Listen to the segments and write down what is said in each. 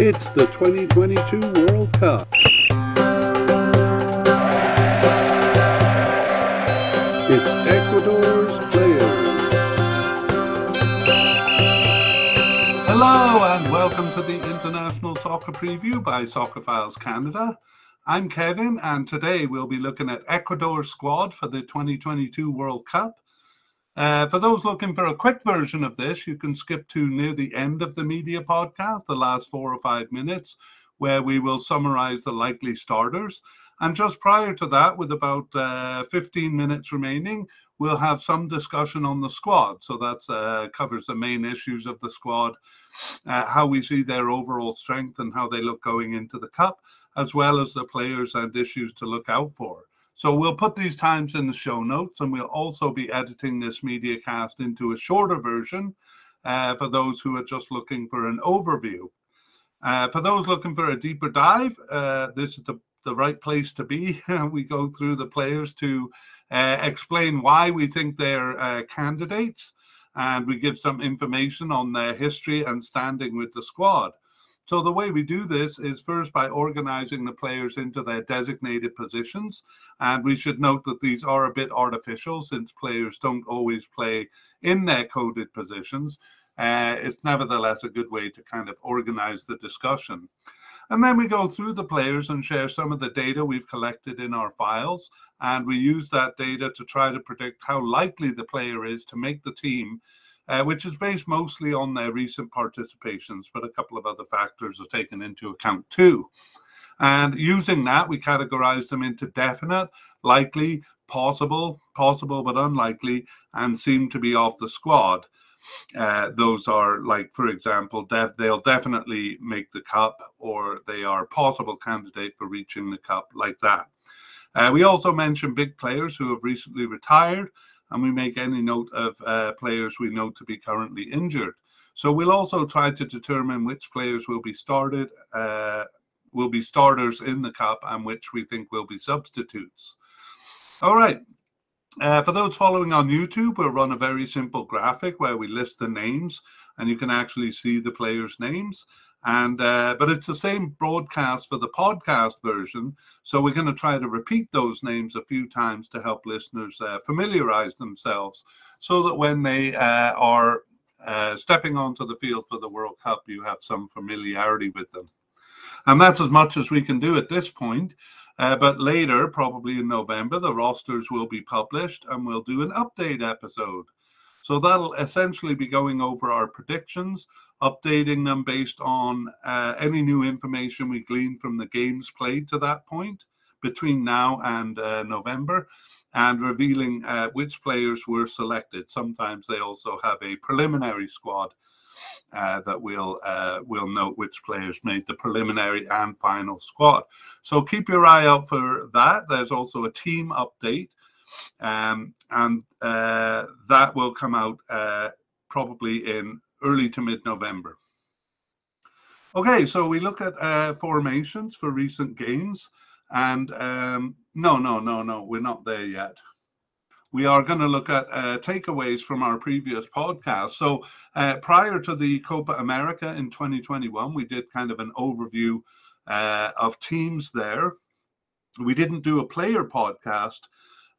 It's the 2022 World Cup. It's Ecuador's players. Hello and welcome to the International Soccer Preview by Soccerphiles Canada. I'm Kevin, and today we'll be looking at Ecuador's squad for the 2022 World Cup. Uh, for those looking for a quick version of this, you can skip to near the end of the media podcast, the last four or five minutes, where we will summarize the likely starters. And just prior to that, with about uh, 15 minutes remaining, we'll have some discussion on the squad. So that uh, covers the main issues of the squad, uh, how we see their overall strength and how they look going into the cup, as well as the players and issues to look out for. So we'll put these times in the show notes, and we'll also be editing this media cast into a shorter version uh, for those who are just looking for an overview. Uh, for those looking for a deeper dive, uh, this is the, the right place to be. we go through the players to uh, explain why we think they're uh, candidates, and we give some information on their history and standing with the squad. So the way we do this is first by organizing the players into their designated positions. And we should note that these are a bit artificial since players don't always play in their coded positions. Uh, it's nevertheless a good way to kind of organize the discussion. And then we go through the players and share some of the data we've collected in our files. And we use that data to try to predict how likely the player is to make the team uh, which is based mostly on their recent participations, but a couple of other factors are taken into account too. And using that, we categorize them into definite, likely, possible, possible but unlikely, and seem to be off the squad. Uh, those are like, for example, def- they'll definitely make the cup, or they are possible candidate for reaching the cup, like that. Uh, we also mention big players who have recently retired, and we make any note of uh, players we know to be currently injured. So we'll also try to determine which players will be started, uh, will be starters in the cup, and which we think will be substitutes. All right. Uh, for those following on YouTube, we'll run a very simple graphic where we list the names, and you can actually see the players' names and uh, but it's the same broadcast for the podcast version. So we're going to try to repeat those names a few times to help listeners uh, familiarize themselves so that when they uh, are uh, stepping onto the field for the world cup you have some familiarity with them. And that's as much as we can do at this point uh, but later probably in november the rosters will be published and we'll do an update episode. So that'll essentially be going over our predictions updating them based on uh, any new information we gleaned from the games played to that point between now and uh, November and revealing uh, which players were selected. Sometimes they also have a preliminary squad uh, that will uh, will note which players made the preliminary and final squad. So keep your eye out for that. There's also a team update, um, and uh, that will come out uh, probably in early to mid November. Okay, so we look at uh, formations for recent games, and um, no, no, no, no, we're not there yet. We are going to look at uh, takeaways from our previous podcast. So, uh, prior to the Copa America in 2021, we did kind of an overview uh, of teams there. We didn't do a player podcast,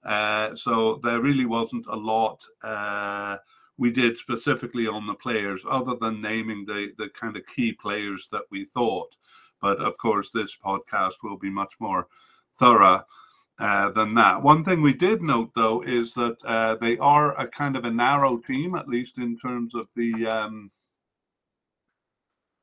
uh, so there really wasn't a lot uh, we did specifically on the players, other than naming the the kind of key players that we thought. But of course, this podcast will be much more thorough uh, than that. One thing we did note, though, is that uh, they are a kind of a narrow team, at least in terms of the um,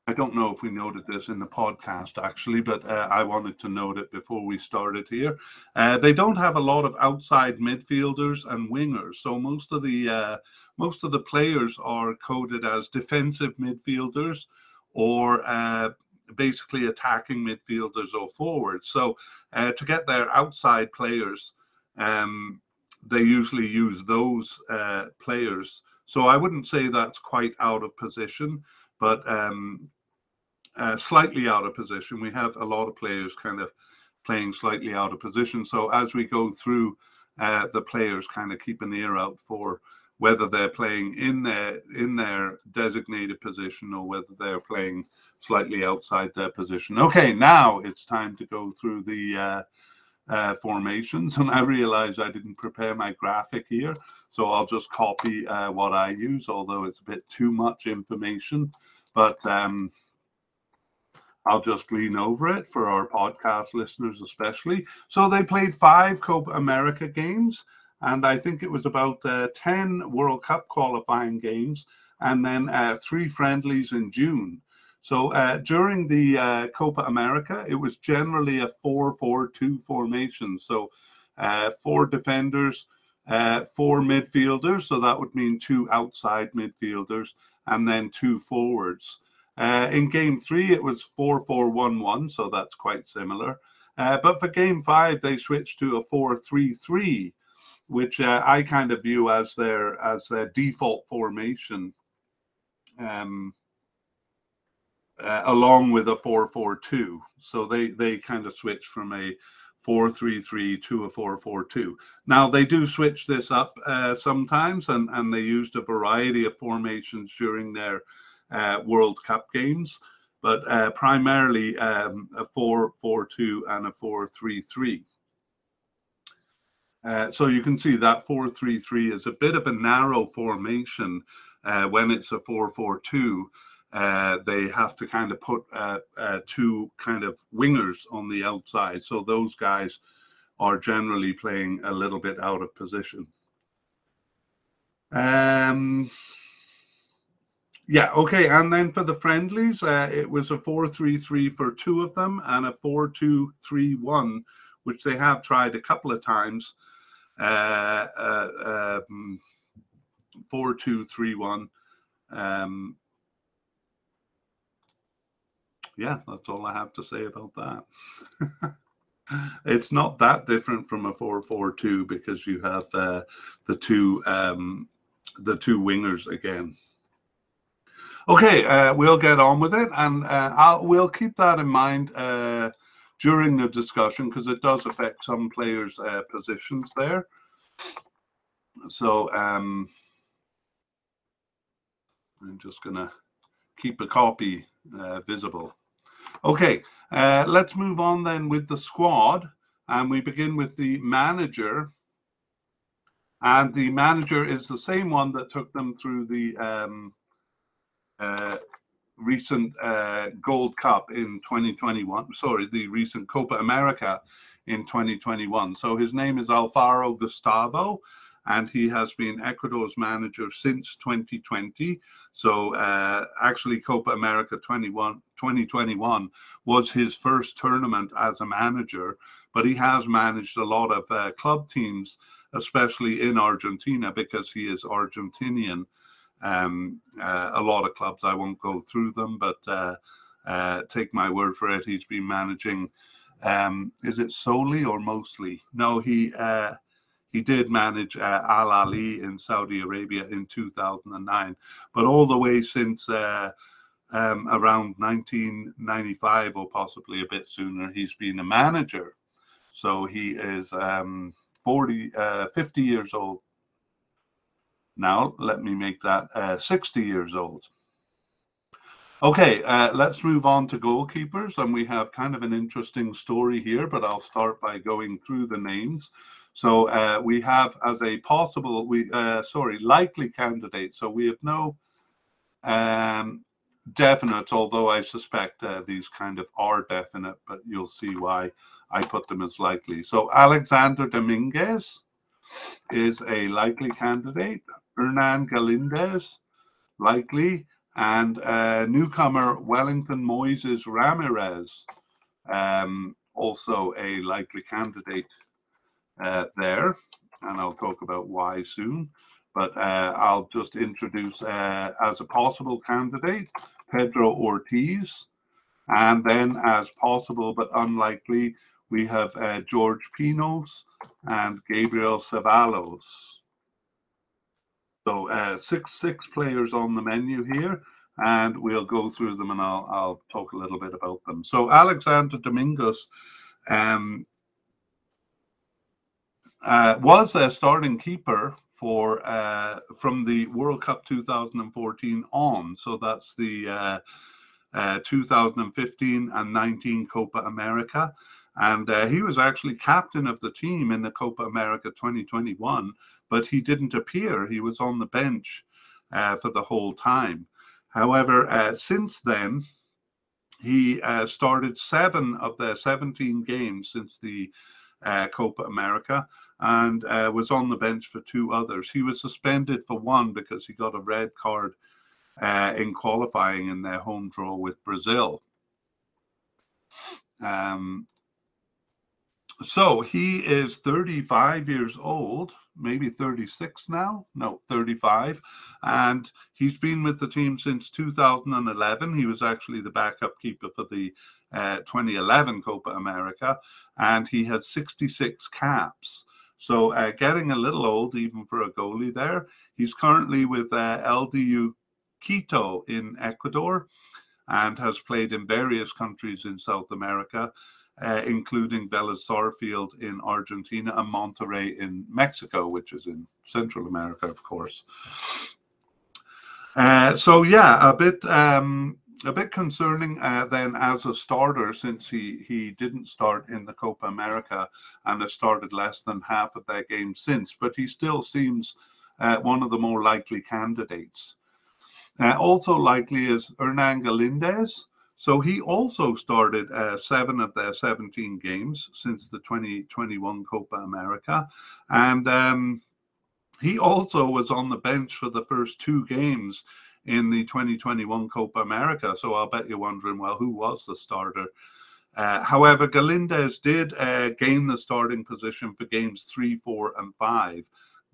I don't know if we noted this in the podcast actually, but uh, I wanted to note it before we started here. Uh, they don't have a lot of outside midfielders and wingers, so most of the uh, most of the players are coded as defensive midfielders or uh, basically attacking midfielders or forwards. So uh, to get their outside players, um, they usually use those uh, players. So I wouldn't say that's quite out of position, but um, uh, slightly out of position. We have a lot of players kind of playing slightly out of position. So as we go through uh, the players, kind of keep an ear out for whether they're playing in their in their designated position or whether they're playing slightly outside their position. Okay, now it's time to go through the uh, uh, formations, and I realize I didn't prepare my graphic here, so I'll just copy uh, what I use, although it's a bit too much information, but um, I'll just lean over it for our podcast listeners, especially. So they played five Copa America games and I think it was about uh, 10 World Cup qualifying games and then uh, three friendlies in June. So uh, during the uh, Copa America, it was generally a 4 4 2 formation. So uh, four defenders, uh, four midfielders. So that would mean two outside midfielders and then two forwards. In game three, it was 4 4 1 1. So that's quite similar. but for game five, they switched to a 4 3 3 which uh, I kind of view as their as their default formation, um, uh, along with a four four two. So they they kind of switch from a four three three to a four four two. Now they do switch this up uh, sometimes, and and they used a variety of formations during their uh, World Cup games. But uh, primarily um, a four four two and a four three three. Uh, so you can see that 4-3-3 is a bit of a narrow formation uh, when it's a 4-4-2. Uh, they have to kind of put uh, uh, two kind of wingers on the outside. So those guys are generally playing a little bit out of position. Um, yeah, okay. And then for the friendlies, it was a 4-3-3 for two of them and a 4-2-3-1, which they have tried a couple of times. Uh, uh, um, four two three one. Um, yeah, that's all I have to say about that. it's not that different from a four four two because you have uh, the two um, the two wingers again. Okay, uh, we'll get on with it, and uh, we'll keep that in mind uh, during the discussion because it does affect some players' uh, positions there. So um, I'm just going to keep a copy uh, visible. Okay, uh, let's move on then with the squad. And we begin with the manager. And the manager is the same one that took them through the um, recent uh, Gold Cup in 2021, sorry, the recent Copa America in 2021. So his name is Alfaro Gustavo, and he has been Ecuador's manager since 2020. So uh, actually, Copa America 21, 2021 was his first tournament as a manager, but he has managed a lot of uh, club teams, especially in Argentina, because he is Argentinian um, uh, a lot of clubs. I won't go through them, but uh, uh, take my word for it. He's been managing. Um, is it solely or mostly? No, he uh, he did manage uh, Al Ahli in Saudi Arabia in 2009, but all the way since. Uh, um, around 1995 or possibly a bit sooner, he's been a manager. So he is um, 40, 50 years old now, let me make that uh, 60 years old. Okay, uh, let's move on to goalkeepers. And we have kind of an interesting story here, but I'll start by going through the names. So uh, we have as a possible, we uh, sorry, likely candidate. So we have no um, definite, although I suspect uh, these kind of are definite, but you'll see why I put them as likely. So Alexander Dominguez is a likely candidate. Hernan Galindez, likely, and uh, newcomer Wellington Moises Ramirez, um, also a likely candidate uh, there. And I'll talk about why soon. But uh, I'll just introduce uh, as a possible candidate Pedro Ortiz. And then, as possible but unlikely, we have uh, George Pinos and Gabriel Cevallos. So uh, six six players on the menu here, and we'll go through them, and I'll I'll talk a little bit about them. So Alexander Dominguez um, uh, was a starting keeper for uh, from the World Cup 2014 on. So that's the uh, uh, 2015 and 19 Copa America. And uh, he was actually captain of the team in the Copa America 2021, but he didn't appear. He was on the bench uh, for the whole time. However, uh, since then, he uh, started seven of the 17 games since the uh, Copa America and uh, was on the bench for two others. He was suspended for one because he got a red card in qualifying in their home draw with Brazil. Um, so he is 35 years old, maybe 36 now. No, 35. And he's been with the team since 2011. He was actually the backup keeper for the uh, 2011 Copa America, and he has 66 caps. So uh, getting a little old, even for a goalie there. He's currently with uh, LDU Quito in Ecuador and has played in various countries in South America uh, including Vélez Sarsfield in Argentina and Monterrey in Mexico, which is in Central America, of course. Uh, so yeah, a bit um, a bit concerning uh, then as a starter since he he didn't start in the Copa America and has started less than half of their games since, but he still seems uh, one of the more likely candidates. Uh, also likely is Hernan Galindez, so he also started uh, seven of their 17 games since the 2021 Copa America. And um, he also was on the bench for the first two games in the 2021 Copa America. So I'll bet you're wondering, well, who was the starter? Uh, however, Galindez did uh, gain the starting position for games three, four, and five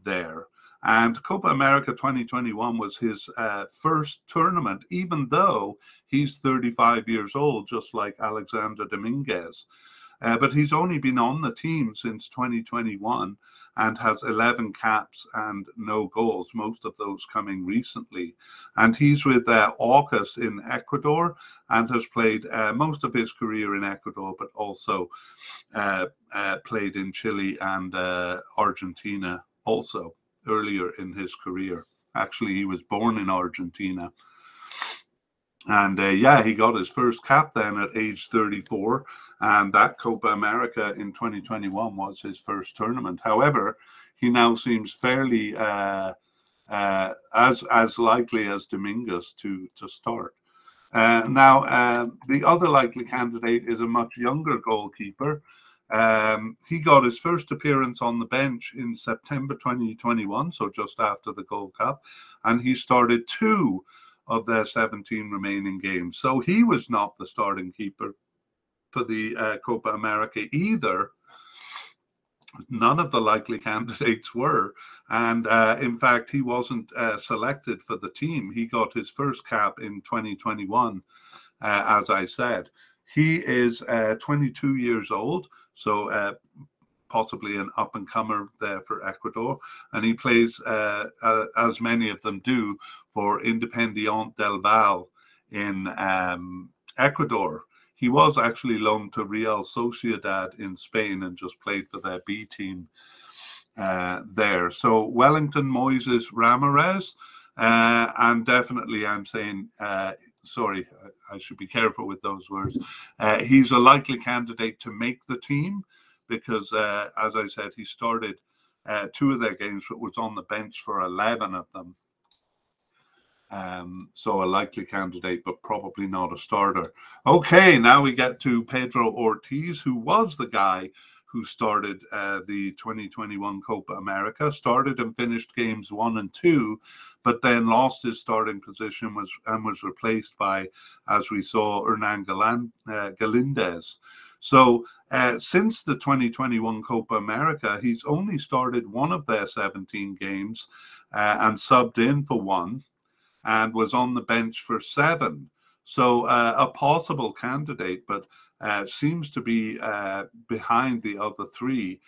there. And Copa America 2021 was his uh, first tournament, even though he's 35 years old, just like Alexander Dominguez. Uh, but he's only been on the team since 2021 and has 11 caps and no goals, most of those coming recently. And he's with uh, Aucas in Ecuador and has played uh, most of his career in Ecuador, but also uh, uh played in Chile and uh, Argentina also earlier in his career. Actually, he was born in Argentina. And uh, yeah, he got his first cap then at age 34. And that Copa America in 2021 was his first tournament. However, he now seems fairly uh, uh, as as likely as Dominguez to to start. Uh, now, uh, the other likely candidate is a much younger goalkeeper, um, he got his first appearance on the bench in September 2021, so just after the Gold Cup, and he started two of their 17 remaining games. So he was not the starting keeper for the uh, Copa America either. None of the likely candidates were. And uh, in fact, he wasn't uh, selected for the team. He got his first cap in 2021, uh, as I said. He is uh, 22 years old. So uh, possibly an up and comer there for Ecuador. And he plays, uh, uh, as many of them do, for Independiente del Valle in um, Ecuador. He was actually loaned to Real Sociedad in Spain and just played for their B team uh, there. So Wellington Moises Ramirez, uh, and definitely I'm saying uh, sorry, I, should be careful with those words. Uh, he's a likely candidate to make the team because, uh, as I said, he started uh, two of their games, but was on the bench for 11 of them. Um, so a likely candidate, but probably not a starter. Okay, now we get to Pedro Ortiz, who was the guy who started uh, the 2021 Copa America, started and finished games one and two, but then lost his starting position was and was replaced by, as we saw, Hernan uh, Galindez. So uh, since the 2021 Copa America, he's only started one of their 17 games uh, and subbed in for one and was on the bench for seven. So uh, a possible candidate, but uh, seems to be uh, behind the other three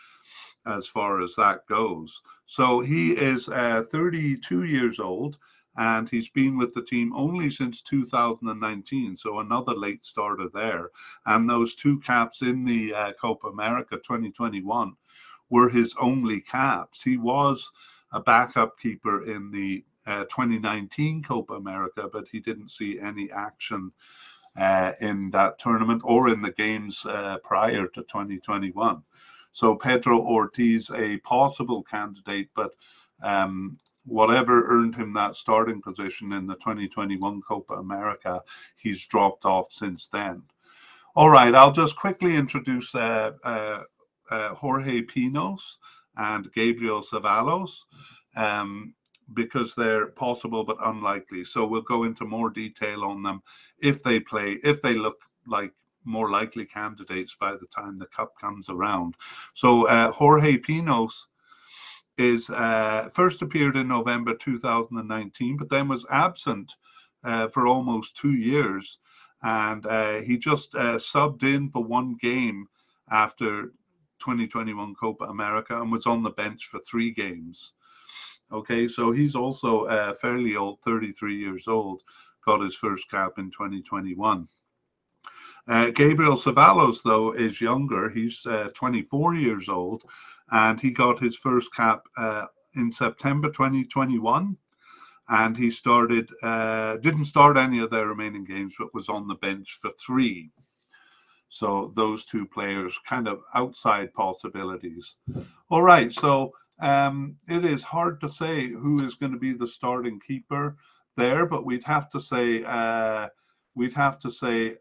as far as that goes. So he is uh, 32 years old and he's been with the team only since 2019. So another late starter there. And those two caps in the uh, Copa America 2021 were his only caps. He was a backup keeper in the uh, 2019 Copa America, but he didn't see any action uh, in that tournament or in the games uh, prior to 2021. So Pedro Ortiz, a possible candidate, but um, whatever earned him that starting position in the 2021 Copa America, he's dropped off since then. All right, I'll just quickly introduce uh, uh, uh, Jorge Pinos and Gabriel Cevallos um, because they're possible but unlikely. So we'll go into more detail on them if they play, if they look like more likely candidates by the time the cup comes around. So uh, Jorge Pinos is uh, first appeared in November 2019, but then was absent uh, for almost two years. And uh, he just uh, subbed in for one game after 2021 Copa America and was on the bench for three games. Okay, so he's also uh, fairly old, 33 years old, got his first cap in 2021. Uh, Gabriel Cevallos, though, is younger. He's uh, 24 years old, and he got his first cap uh, in September 2021. And he started, uh, didn't start any of their remaining games, but was on the bench for three. So those two players, kind of outside possibilities. All right, so um, it is hard to say who is going to be the starting keeper there, but we'd have to say uh, we'd have to say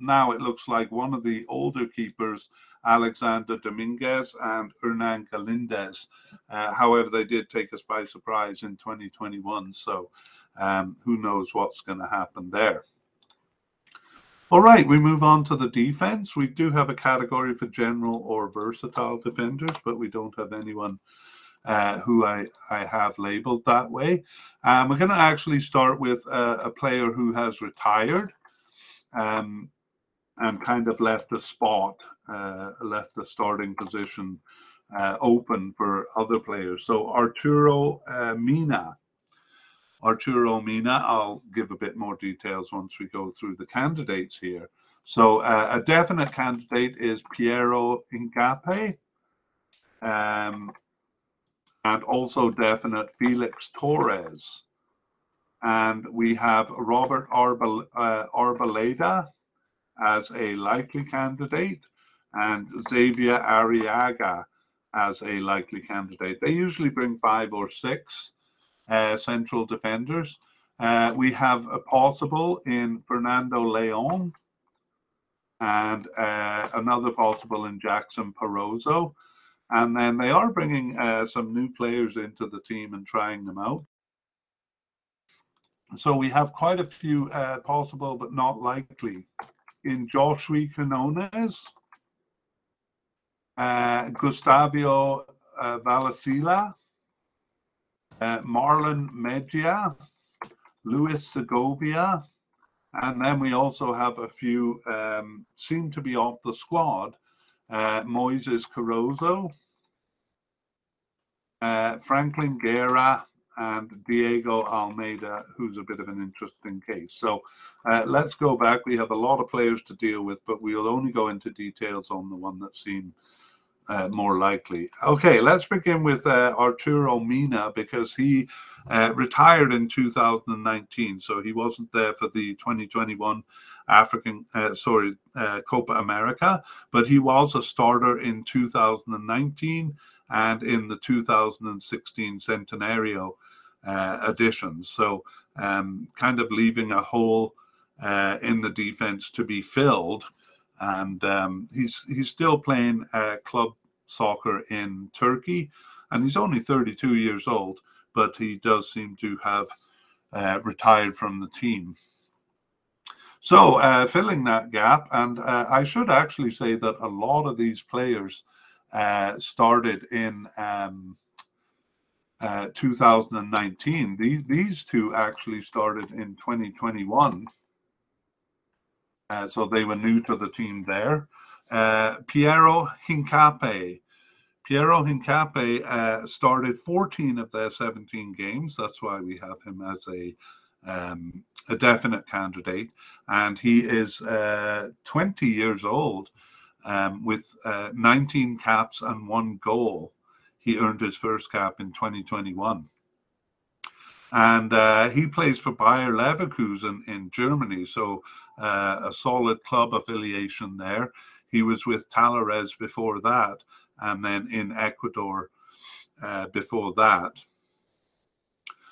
now it looks like one of the older keepers, Alexander Dominguez and Hernan Galindez. Uh, however, they did take us by surprise in 2021, so um, who knows what's going to happen there. All right, we move on to the defense. We do have a category for general or versatile defenders, but we don't have anyone uh, who I, I have labeled that way. Um, we're going to actually start with a, a player who has retired. Um, and kind of left a spot, uh, left the starting position uh, open for other players. So Arturo uh, Mina, Arturo Mina, I'll give a bit more details once we go through the candidates here. So uh, a definite candidate is Piero Hincapié, um, and also definite Felix Torres. And we have Robert Arbal- uh, Arboleda, as a likely candidate and Xavier Arriaga as a likely candidate. They usually bring five or six uh, central defenders. Uh, we have a possible in Fernando Leon and uh, another possible in Jackson Porozo. And then they are bringing uh, some new players into the team and trying them out. So we have quite a few uh, possible but not likely in Joshua Quinones, Gustavo uh, Vallecilla, uh, Marlon Mejia, Luis Segovia, and then we also have a few um, seem to be off the squad. Uh, Moises Corozo, uh, Franklin Guerra, and Diego Almeida, who's a bit of an interesting case. So uh, let's go back. We have a lot of players to deal with, but we'll only go into details on the one that seemed uh, more likely. Okay, let's begin with uh, Arturo Mina because he uh, retired in 2019, so he wasn't there for the 2021 African, uh, sorry, uh, Copa America, but he was a starter in 2019 and in the 2016 Centenario uh, additions. So, um, kind of leaving a hole in the defense to be filled. And um, he's he's still playing uh, club soccer in Turkey, and he's only 32 years old, but he does seem to have uh, retired from the team. So, uh, filling that gap, and uh, I should actually say that a lot of these players uh, started in um, uh, 2019. These these two actually started in 2021, uh, so they were new to the team there. Uh, Piero Hincapié. Piero Hincapié uh, started 14 of their 17 games. That's why we have him as a um, a definite candidate, and he is uh, 20 years old um, with uh, 19 caps and one goal he earned his first cap in 2021. And uh, he plays for Bayer Leverkusen in Germany, so uh, a solid club affiliation there. He was with Talleres before that, and then in Ecuador uh, before that.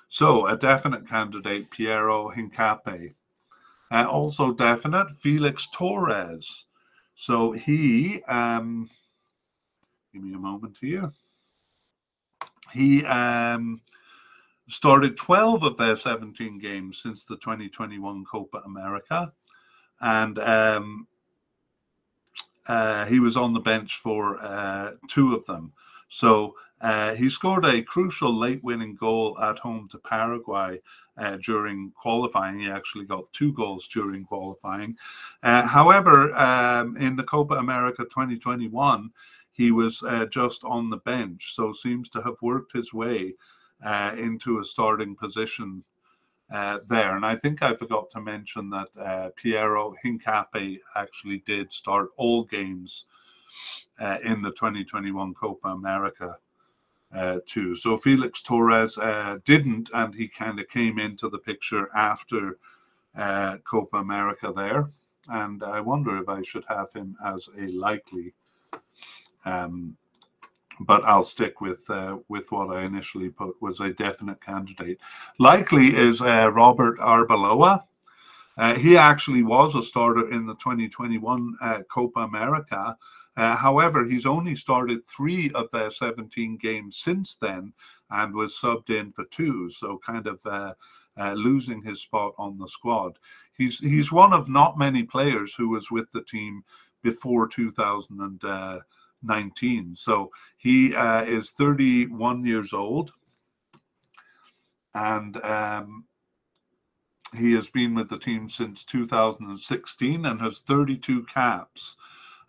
So a definite candidate, Piero Hincapié. Uh, also definite, Felix Torres. So he, um, give me a moment here. He um, started 12 of their 17 games since the 2021 Copa America. And um, uh, he was on the bench for uh, two of them. So uh, he scored a crucial late winning goal at home to Paraguay uh, during qualifying. He actually got two goals during qualifying. Uh, however, um, in the Copa America 2021, he was just on the bench, so seems to have worked his way into a starting position uh, there. And I think I forgot to mention that Piero Hincapié actually did start all games in the 2021 Copa America uh, too. So Felix Torres uh, didn't, and he kind of came into the picture after uh, Copa America there. And I wonder if I should have him as a likely. Um, but I'll stick with uh, with what I initially put was a definite candidate. Likely is uh, Robert Arboleda. Uh, he actually was a starter in the 2021 Copa America, uh, however, he's only started three of their 17 games since then and was subbed in for two, so kind of uh, uh, losing his spot on the squad. He's he's one of not many players who was with the team before 2019. So he uh, is 31 years old, and um, he has been with the team since 2016 and has 32 caps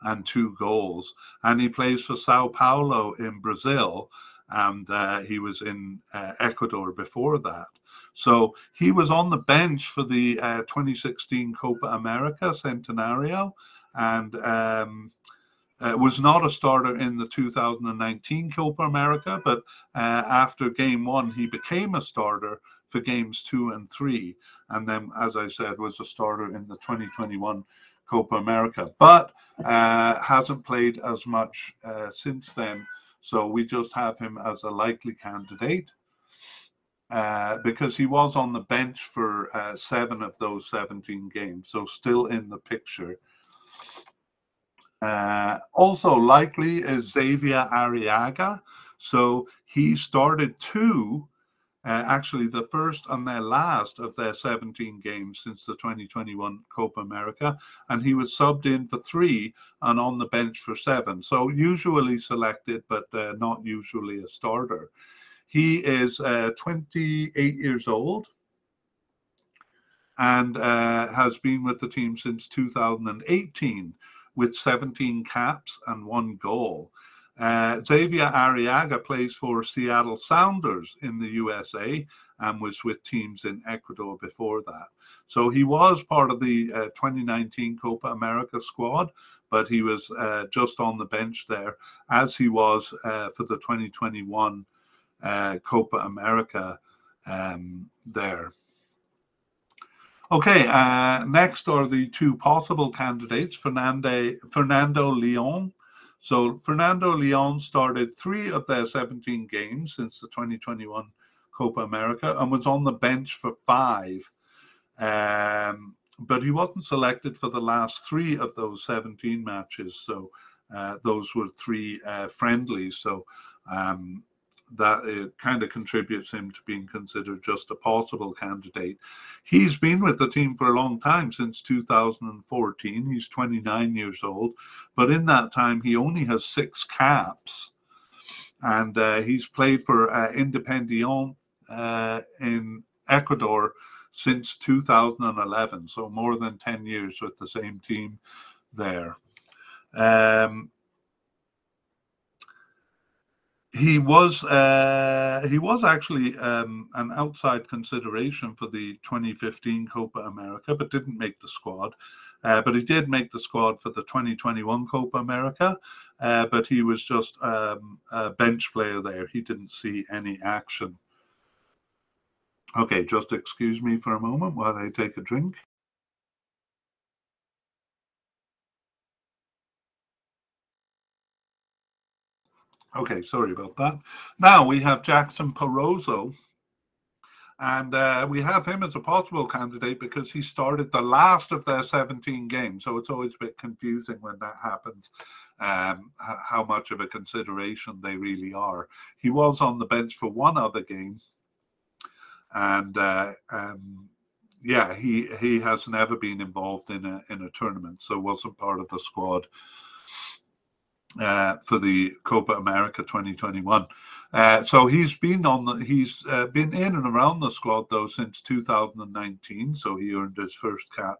and two goals. And he plays for Sao Paulo in Brazil, and uh, he was in uh, Ecuador before that. So he was on the bench for the uh, 2016 Copa America Centenario and um, uh, was not a starter in the 2019 Copa America, but uh, after game one, he became a starter for games two and three. And then, as I said, was a starter in the 2021 Copa America, but uh, hasn't played as much uh, since then. So we just have him as a likely candidate uh, because he was on the bench for uh, seven of those 17 games, so still in the picture. Uh, also likely is Xavier Arriaga. So he started two uh, actually the first and their last of their 17 games since the 2021 Copa America. And he was subbed in for three and on the bench for seven. So usually selected, but uh, not usually a starter. He is uh, 28 years old and uh, has been with the team since 2018 with 17 caps and one goal. Uh, Xavier Arriaga plays for Seattle Sounders in the USA and was with teams in Ecuador before that. So he was part of the uh, 2019 Copa America squad, but he was uh, just on the bench there, as he was uh, for the 2021 uh, Copa America um, there. Okay, uh, next are the two possible candidates, Fernande, Fernando Leon so Fernando Leon started three of their 17 games since the 2021 Copa America and was on the bench for five. Um, but he wasn't selected for the last three of those 17 matches. So uh, those were three uh, friendlies. So um, that it kind of contributes him to being considered just a possible candidate. He's been with the team for a long time since 2014. He's 29 years old, but in that time he only has six caps, and uh, he's played for uh, Independiente uh, in Ecuador since 2011, so more than 10 years with the same team there. Um, he was uh, he was actually um, an outside consideration for the 2015 Copa America, but didn't make the squad. Uh, but he did make the squad for the 2021 Copa America, uh, but he was just um, a bench player there. He didn't see any action. Okay, just excuse me for a moment while I take a drink. Okay, sorry about that. Now we have Jackson Porozo, and uh, we have him as a possible candidate because he started the last of their 17 games. So it's always a bit confusing when that happens, um, how much of a consideration they really are. He was on the bench for one other game, and uh, um, yeah, he he has never been involved in a in a tournament, so wasn't part of the squad uh, for the Copa America 2021. Uh, so he's been on the he's uh, been in and around the squad though since 2019. So he earned his first cap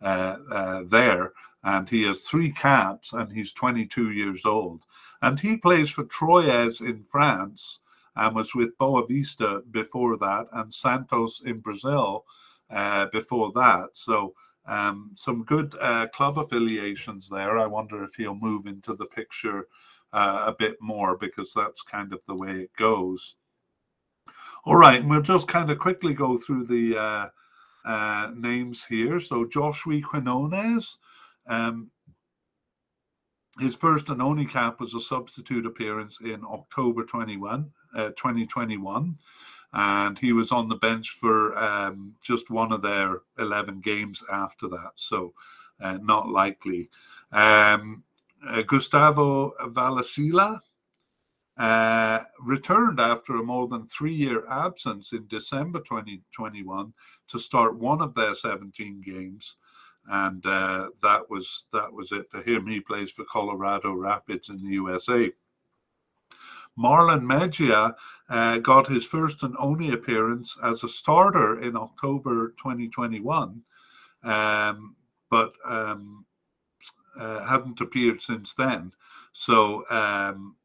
uh, uh, there, and he has three caps, and he's 22 years old, and he plays for Troyes in France, and was with Boavista before that, and Santos in Brazil uh, before that. So um, some good uh, club affiliations there. I wonder if he'll move into the picture uh, a bit more because that's kind of the way it goes. All right, and we'll just kind of quickly go through the uh, uh, names here. So Joshua Quinones, um, his first and only cap was a substitute appearance in October 21, uh, 2021 and he was on the bench for um, just one of their 11 games after that, so uh, not likely. Um, uh, Gustavo Vallecilla uh, returned after a more than three year absence in December 2021 to start one of their 17 games. And uh, that was that was it for him. He plays for Colorado Rapids in the USA. Marlon Mejia uh, got his first and only appearance as a starter in October 2021, um, but um, uh, hadn't appeared since then. So, um,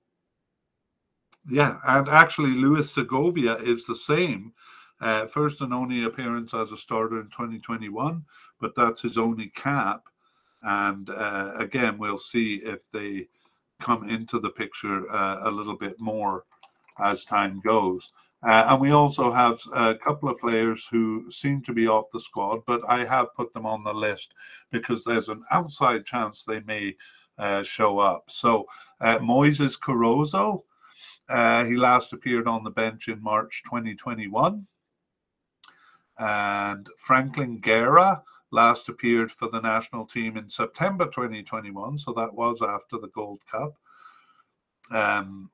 yeah, and actually, Luis Segovia is the same. Uh, first and only appearance as a starter in 2021, but that's his only cap. And uh, again, we'll see if they come into the picture uh, a little bit more as time goes. Uh, and we also have a couple of players who seem to be off the squad, but I have put them on the list because there's an outside chance they may uh, show up. So uh, Moises Corozo, uh, he last appeared on the bench in March 2021. And Franklin Guerra, last appeared for the national team in September 2021, so that was after the Gold Cup. Um,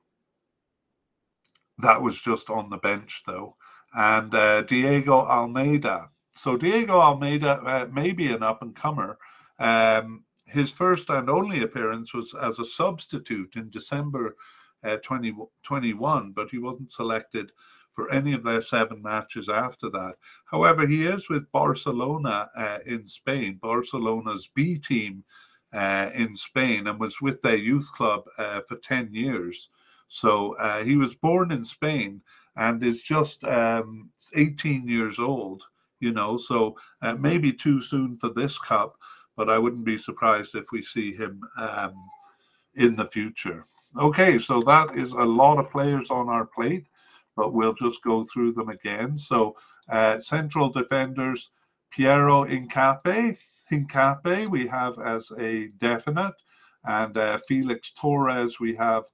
that was just on the bench though. And uh, Diego Almeida. So Diego Almeida uh, may be an up and comer. Um, his first and only appearance was as a substitute in December uh, 2021, but he wasn't selected for any of their seven matches after that. However, he is with Barcelona uh, in Spain, Barcelona's B team uh, in Spain, and was with their youth club uh, for 10 years. So uh, he was born in Spain and is just um, 18 years old, you know, so uh, maybe too soon for this cup, but I wouldn't be surprised if we see him um, in the future. Okay, so that is a lot of players on our plate but we'll just go through them again. So uh, central defenders, Piero Hincapié. Hincapié we have as a definite, and uh, Felix Torres we have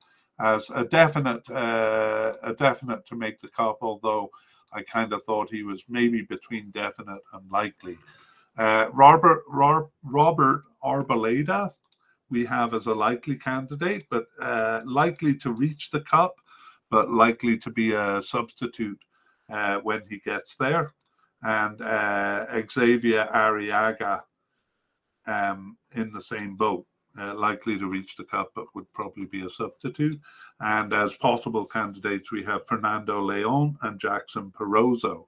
as a definite, uh, a definite to make the cup. Although I kind of thought he was maybe between definite and likely. Uh, Robert Robert Arboleda we have as a likely candidate, but uh, likely to reach the cup but likely to be a substitute uh, when he gets there. And uh, Xavier Arriaga um, in the same boat, uh, likely to reach the cup, but would probably be a substitute. And as possible candidates, we have Fernando Leon and Jackson Porozo.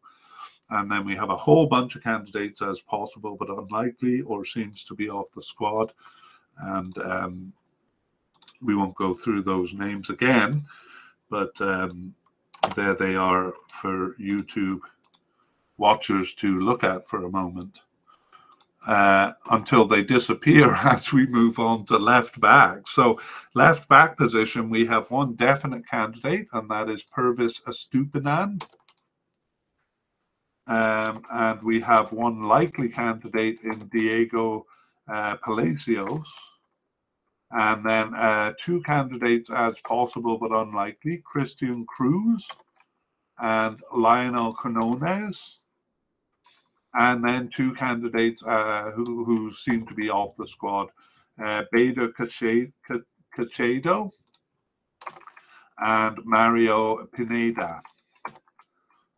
And then we have a whole bunch of candidates as possible, but unlikely or seems to be off the squad. And um, we won't go through those names again but um, there they are for YouTube watchers to look at for a moment. uh, until they disappear as we move on to left back. So, left back position, we have one definite candidate, and that is Pervis Estupinan. Um, and we have one likely candidate in Diego uh, Palacios. And then uh, two candidates as possible but unlikely Christian Cruz and Lionel Quinones and then two candidates uh, who, who seem to be off the squad uh, Beder Caicedo and Mario Pineida.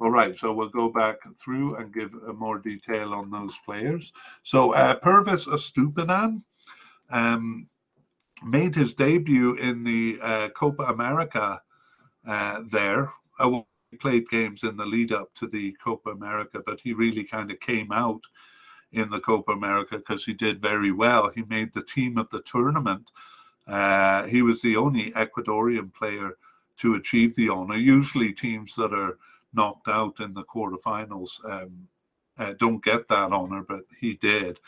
All right, so we'll go back through and give more detail on those players. So uh, Pervis Estupinan um, made his debut in the uh, Copa America uh, there. Uh, played games in the lead up to the Copa America, but he really kind of came out in the Copa America because he did very well. He made the team of the tournament. Uh, he was the only Ecuadorian player to achieve the honor. Usually, teams that are knocked out in the quarterfinals um, uh, don't get that honor, but he did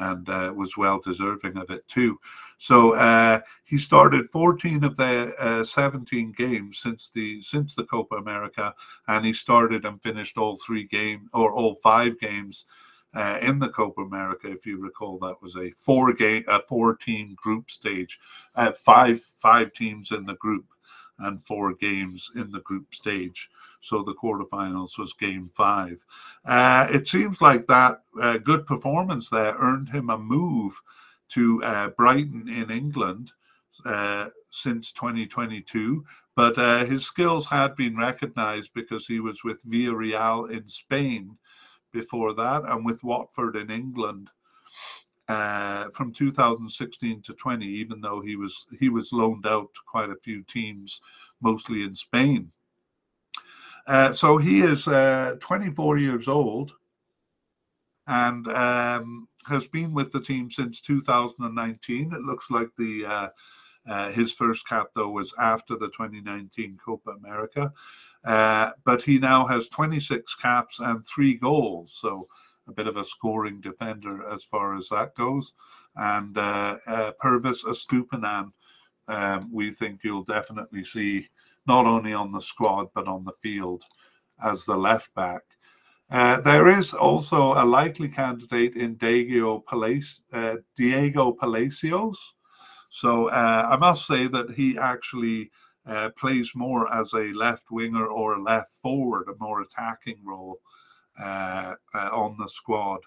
and uh, was well deserving of it too. So uh, he started 14 of the uh, 17 games since the since the Copa America, and he started and finished all three games or all five games. Uh, in the Copa America, if you recall, that was a four game, a four team group stage, uh, five five teams in the group, and four games in the group stage. So the quarterfinals was game five. Uh, it seems like that uh, good performance there earned him a move to uh, Brighton in England uh, since 2022. But uh, his skills had been recognized because he was with Villarreal in Spain before that and with Watford in England. Uh, from 2016 to 20, even though he was he was loaned out to quite a few teams, mostly in Spain. Uh, so he is uh, 24 years old and um, has been with the team since 2019. It looks like the uh, uh, his first cap though was after the 2019 Copa America, uh, but he now has 26 caps and three goals. So a bit of a scoring defender as far as that goes. And uh, Pervis Estupinan, um, we think you'll definitely see not only on the squad but on the field as the left back. Uh, there is also a likely candidate in Diego, Palace, uh, Diego Palacios. So uh, I must say that he actually uh, plays more as a left winger or a left forward, a more attacking role uh, uh, on the squad.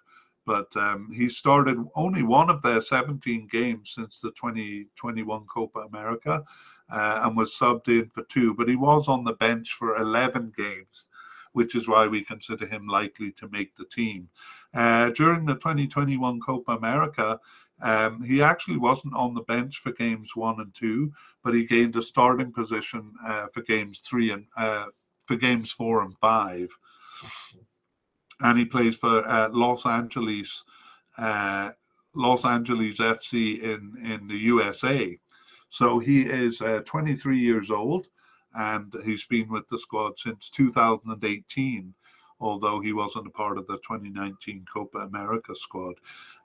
But um, he started only one of their 17 games since the 2021 Copa America uh, and was subbed in for two, but he was on the bench for 11 games, which is why we consider him likely to make the team. Uh, during the 2021 Copa America, um, he actually wasn't on the bench for games one and two, but he gained a starting position uh, for games three and uh, for games four and five. And he plays for uh, Los Angeles, uh, Los Angeles FC in in the USA. So he is uh, 23 years old and he's been with the squad since 2018, although he wasn't a part of the 2019 Copa America squad.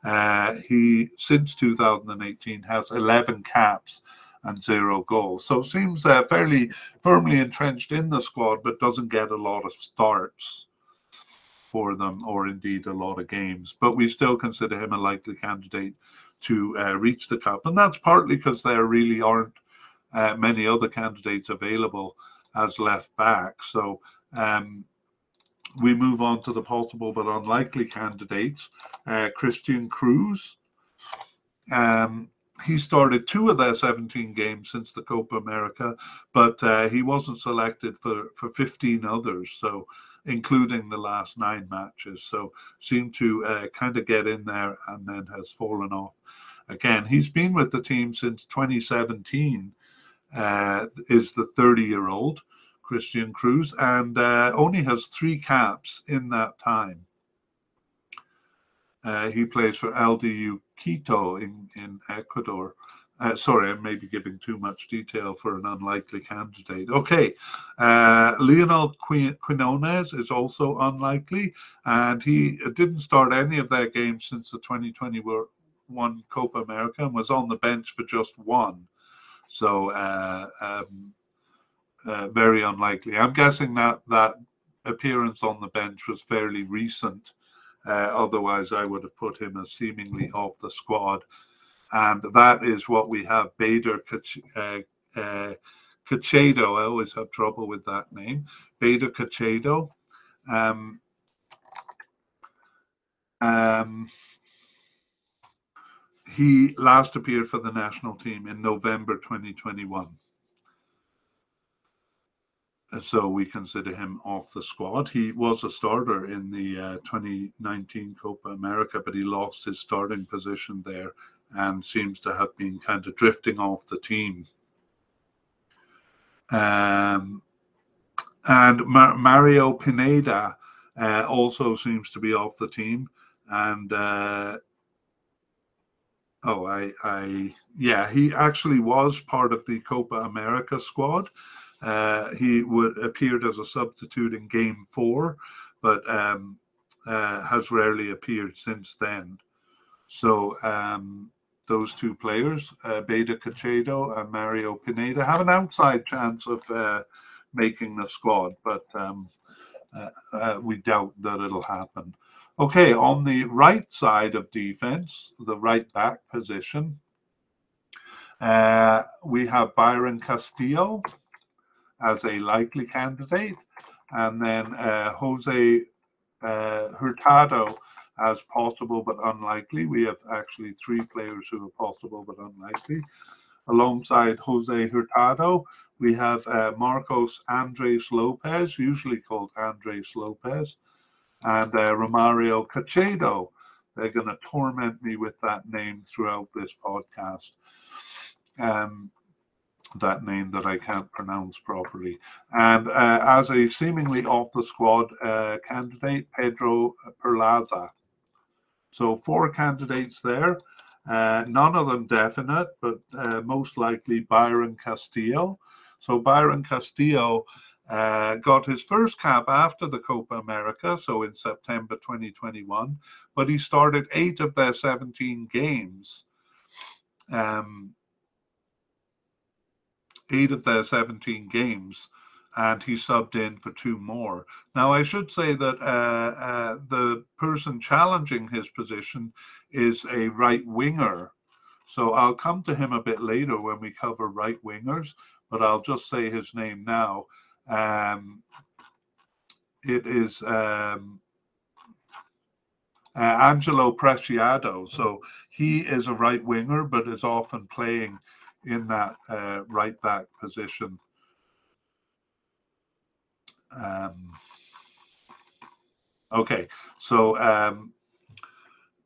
Uh, he, since 2018, has 11 caps and zero goals. So seems uh, fairly firmly entrenched in the squad, but doesn't get a lot of starts for them or indeed a lot of games. But we still consider him a likely candidate to uh, reach the cup. And that's partly because there really aren't uh, many other candidates available as left back. So um, we move on to the possible but unlikely candidates. Uh, Christian Cruz. Um, he started two of their 17 games since the Copa America, but uh, he wasn't selected for, for 15 others. So including the last nine matches. So seemed to uh, kind of get in there and then has fallen off again. He's been with the team since 2017. Uh, is the 30 year old Christian Cruz and uh, only has three caps in that time. Uh, he plays for LDU Quito in, in Ecuador. Uh, sorry, I may be giving too much detail for an unlikely candidate. Okay, uh, Lionel Quinones is also unlikely, and he didn't start any of their games since the 2021 Copa America and was on the bench for just one. So, uh, um, uh, very unlikely. I'm guessing that that appearance on the bench was fairly recent. Uh, otherwise, I would have put him as seemingly off the squad and that is what we have. Beder uh, uh, Caicedo. I always have trouble with that name. Beder Caicedo. Um, um, he last appeared for the national team in November 2021. So we consider him off the squad. He was a starter in the uh, 2019 Copa America, but he lost his starting position there and seems to have been kind of drifting off the team. Um, and Mar- Mario Pineida uh, also seems to be off the team. And uh, oh, I, I, yeah, he actually was part of the Copa America squad. Uh, he w- appeared as a substitute in Game Four, but um, uh, has rarely appeared since then. So um, those two players, uh, Beder Caicedo and Mario Pineida, have an outside chance of uh, making the squad, but um, uh, uh, we doubt that it'll happen. Okay, on the right side of defense, the right back position, uh, we have Byron Castillo as a likely candidate, and then uh, Jose Hurtado as possible but unlikely. We have actually three players who are possible but unlikely. Alongside Jose Hurtado, we have uh, Marcos Andres Lopez, usually called Andres Lopez, and uh, Romario Caicedo. They're going to torment me with that name throughout this podcast. Um, that name that I can't pronounce properly. And uh, as a seemingly off the squad uh, candidate, Pedro Perlaza. So four candidates there, uh, none of them definite, but uh, most likely Byron Castillo. So Byron Castillo uh, got his first cap after the Copa America, so in September 2021, but he started eight of their 17 games. Um, eight of their 17 games and he subbed in for two more. Now, I should say that uh, uh, the person challenging his position is a right winger. So I'll come to him a bit later when we cover right wingers, but I'll just say his name now. Um, it is um, uh, Angelo Preciado. So he is a right winger, but is often playing in that uh, right back position. Um, okay, so um,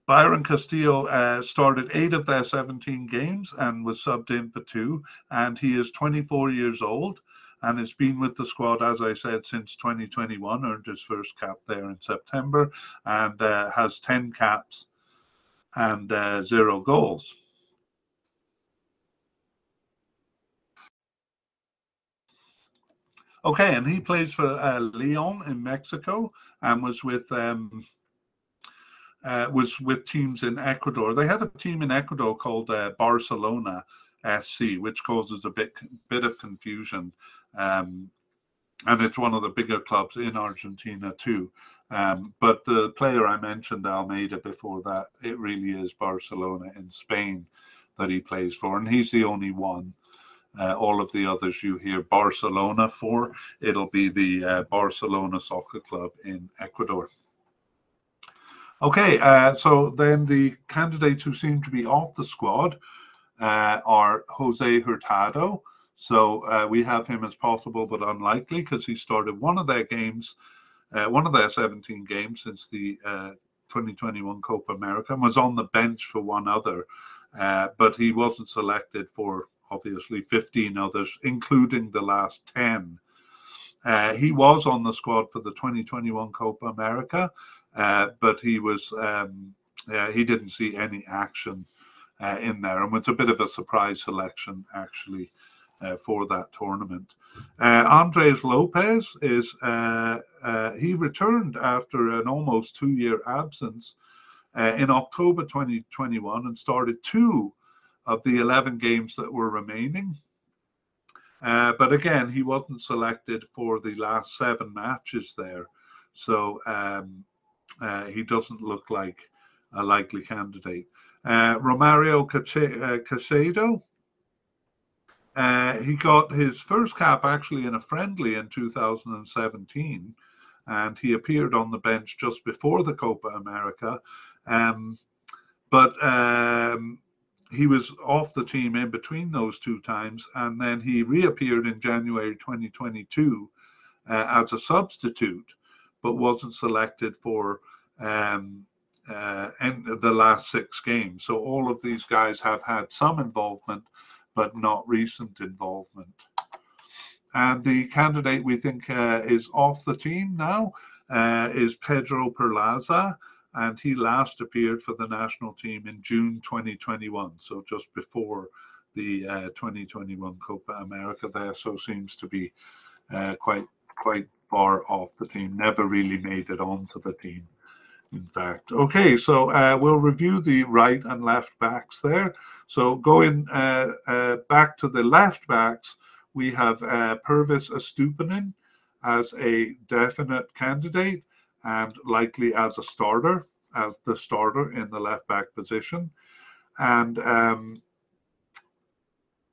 Byron Castillo uh, started eight of their 17 games and was subbed in for two. And he is 24 years old and has been with the squad, as I said, since 2021. Earned his first cap there in September and uh, has 10 caps and uh, zero goals. Okay, and he plays for uh, Leon in Mexico and was with um, uh, was with teams in Ecuador. They have a team in Ecuador called uh, Barcelona SC, which causes a bit bit of confusion. Um, and it's one of the bigger clubs in Argentina too. Um, but the player I mentioned, Almeida, before that, it really is Barcelona in Spain that he plays for, and he's the only one. Uh, all of the others you hear Barcelona for, it'll be the uh, Barcelona Soccer Club in Ecuador. Okay, uh, so then the candidates who seem to be off the squad uh, are Jose Hurtado. So uh, we have him as possible but unlikely because he started one of their games, uh, one of their 17 games since the 2021 Copa America and was on the bench for one other. but he wasn't selected for obviously 15 others, including the last 10. Uh, he was on the squad for the 2021 Copa America, uh, but he was um, uh, he didn't see any action uh, in there, and was a bit of a surprise selection actually uh, for that tournament. Uh, Andres Lopez is he returned after an almost two-year absence in October 2021 and started two of the 11 games that were remaining. Uh, but again, he wasn't selected for the last seven matches there. So um, uh, he doesn't look like a likely candidate. Uh, Romario Caicedo, uh, he got his first cap actually in a friendly in 2017, and he appeared on the bench just before the Copa America. Um, but um, he was off the team in between those two times, and then he reappeared in January 2022 uh, as a substitute, but wasn't selected for um, uh, the last six games. So all of these guys have had some involvement, but not recent involvement. And the candidate we think uh, is off the team now uh, is Pedro Perlaza and he last appeared for the national team in June 2021, so just before the uh, 2021 Copa America there. So seems to be uh, quite quite far off the team. Never really made it onto the team. In fact, okay. So uh, we'll review the right and left backs there. So going uh, uh, back to the left backs, we have uh, Pervis Estupiñán as a definite candidate and likely as a starter, as the starter in the left back position. And um,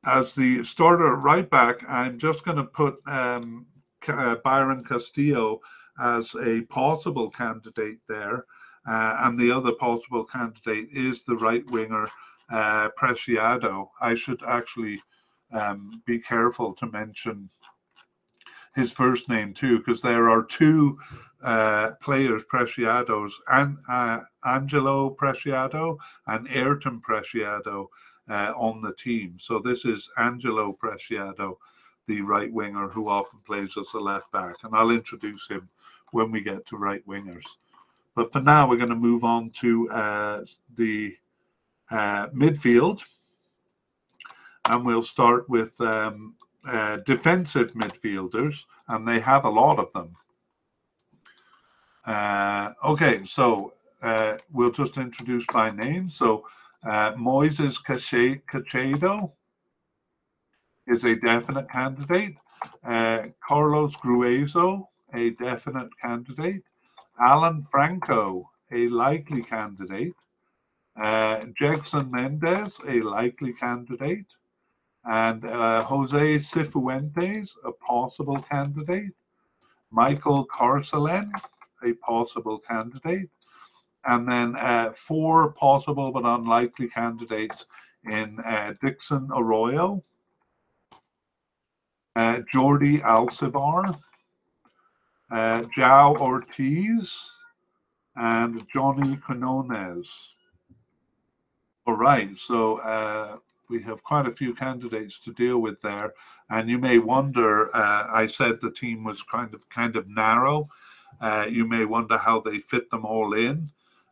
as the starter right back, I'm just going to put um, uh, Byron Castillo as a possible candidate there. Uh, and the other possible candidate is the right winger, uh, Preciado. I should actually um, be careful to mention his first name too, because there are two uh, players, Preciados, and uh, Angelo Preciado and Ayrton Preciado uh, on the team. So this is Angelo Preciado, the right winger who often plays as a left back, and I'll introduce him when we get to right wingers. But for now, we're going to move on to uh, the uh, midfield, and we'll start with um, uh, defensive midfielders, and they have a lot of them. Uh, okay, so uh, we'll just introduce by name. So uh, Moises Caicedo is a definite candidate. Uh, Carlos Gruezo, a definite candidate. Alan Franco, a likely candidate. Uh, Jackson Mendez, a likely candidate and uh, Jose Cifuentes, a possible candidate, Michael Carcelen, a possible candidate, and then uh, four possible but unlikely candidates in uh, Dixon Arroyo, uh, Jordi Alcivar, uh, João Ortiz, and Johnny Quinones. All right, so uh, we have quite a few candidates to deal with there. And you may wonder, uh, I said the team was kind of kind of narrow. Uh, you may wonder how they fit them all in.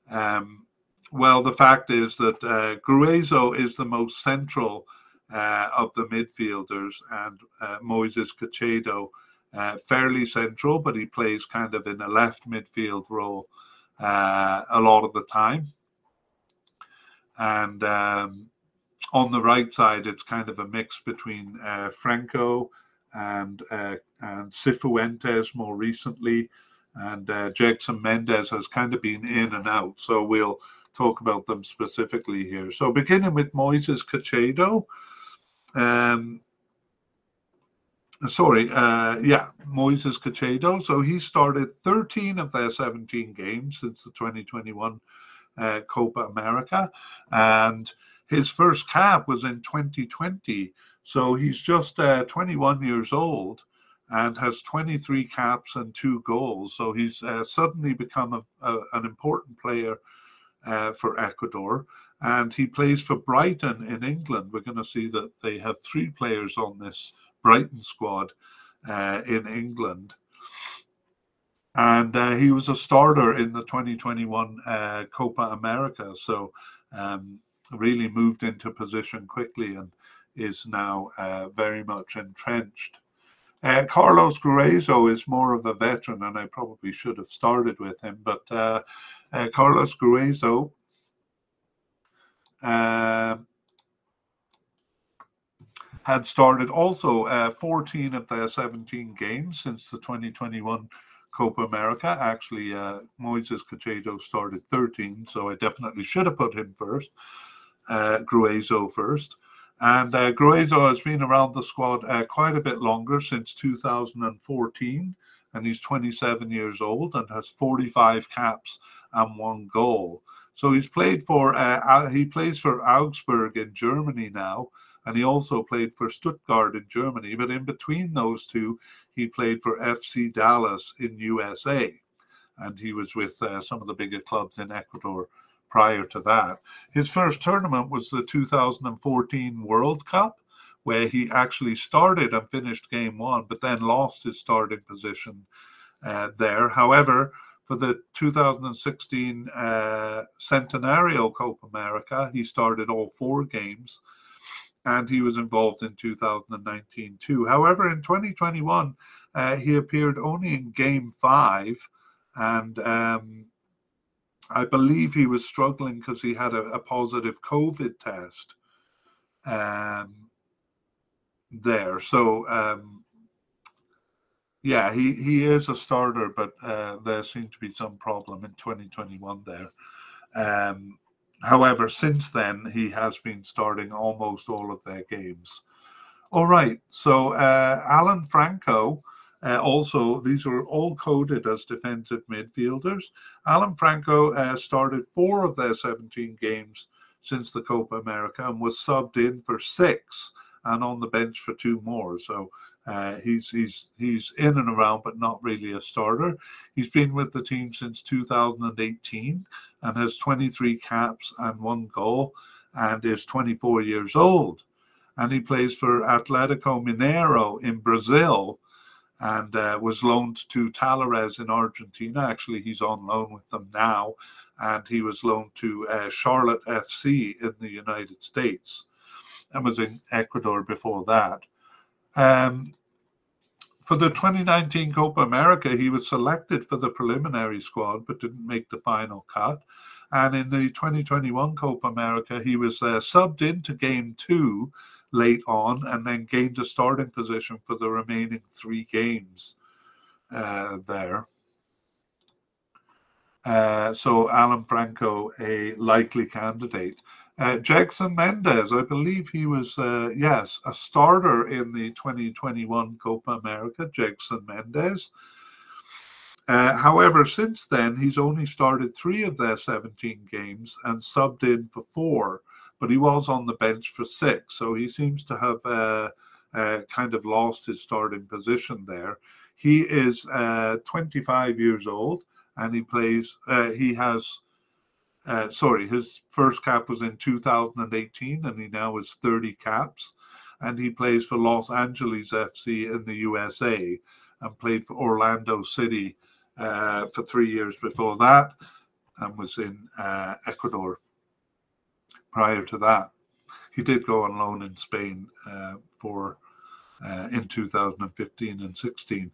Um, well, the fact is that uh, Gruezo is the most central uh, of the midfielders, and uh, Moises Caicedo uh, fairly central, but he plays kind of in a left midfield role uh, a lot of the time. And um, on the right side, it's kind of a mix between uh, Franco and uh, and Cifuentes more recently, and uh, Jackson Mendez has kind of been in and out. So we'll talk about them specifically here. So beginning with Moises Caicedo. Um, sorry, uh, yeah, Moises Caicedo. So he started 13 of their 17 games since the 2021 uh, Copa America, and his first cap was in 2020. So he's just uh, 21 years old and has 23 caps and two goals. So he's uh, suddenly become a, a, an important player uh, for Ecuador. And he plays for Brighton in England. We're going to see that they have three players on this Brighton squad uh, in England. And uh, he was a starter in the 2021 uh, Copa America. So um, really moved into position quickly and is now uh, very much entrenched. Uh, Carlos Gruezo is more of a veteran, and I probably should have started with him, but uh, uh Carlos Gruezo uh, had started also uh, 14 of their 17 games since the 2021 Copa America. Actually, uh, Moises Caicedo started 13, so I definitely should have put him first, uh, Gruezo first. And uh, Gruezo has been around the squad uh, quite a bit longer, since 2014, and he's 27 years old and has 45 caps and one goal. So he's played for uh, he plays for Augsburg in Germany now, and he also played for Stuttgart in Germany. But in between those two, he played for FC Dallas in USA, and he was with uh, some of the bigger clubs in Ecuador prior to that. His first tournament was the 2014 World Cup, where he actually started and finished game one, but then lost his starting position uh, there. However, for the 2016 uh, Centenario Copa America, he started all four games and he was involved in 2019 too. However, in 2021, uh, he appeared only in game five, and um, I believe he was struggling because he had a, a, positive COVID test um, there. So, um, yeah, he, he is a starter, but uh, there seemed to be some problem in 2021 there. Um, However, since then, he has been starting almost all of their games. All right, so uh, Alan Franco, uh, also, these are all coded as defensive midfielders. Alan Franco uh, started four of their 17 games since the Copa America and was subbed in for six and on the bench for two more. So uh, he's he's he's in and around, but not really a starter. He's been with the team since 2018 and has 23 caps and one goal, and is 24 years old. And he plays for Atletico Mineiro in Brazil, and uh, was loaned to Talleres in Argentina. Actually, he's on loan with them now, and he was loaned to uh, Charlotte FC in the United States, and was in Ecuador before that. Um, for the 2019 Copa America, he was selected for the preliminary squad but didn't make the final cut. And in the 2021 Copa America, he was uh, subbed into game two late on and then gained a starting position for the remaining three games uh, there. Uh, so Alan Franco, a likely candidate. Uh, Jackson Mendez, I believe he was, uh, yes, a starter in the 2021 Copa America, Jackson Mendez. Uh, however, since then, he's only started three of their 17 games and subbed in for four, but he was on the bench for six. So he seems to have uh, uh, kind of lost his starting position there. He is uh, 25 years old and he plays, he has uh, sorry, his first cap was in 2018, and he now has 30 caps. And he plays for Los Angeles FC in the USA and played for Orlando City uh, for three years before that and was in uh, Ecuador prior to that. He did go on loan in Spain uh, for uh, in 2015 and 16.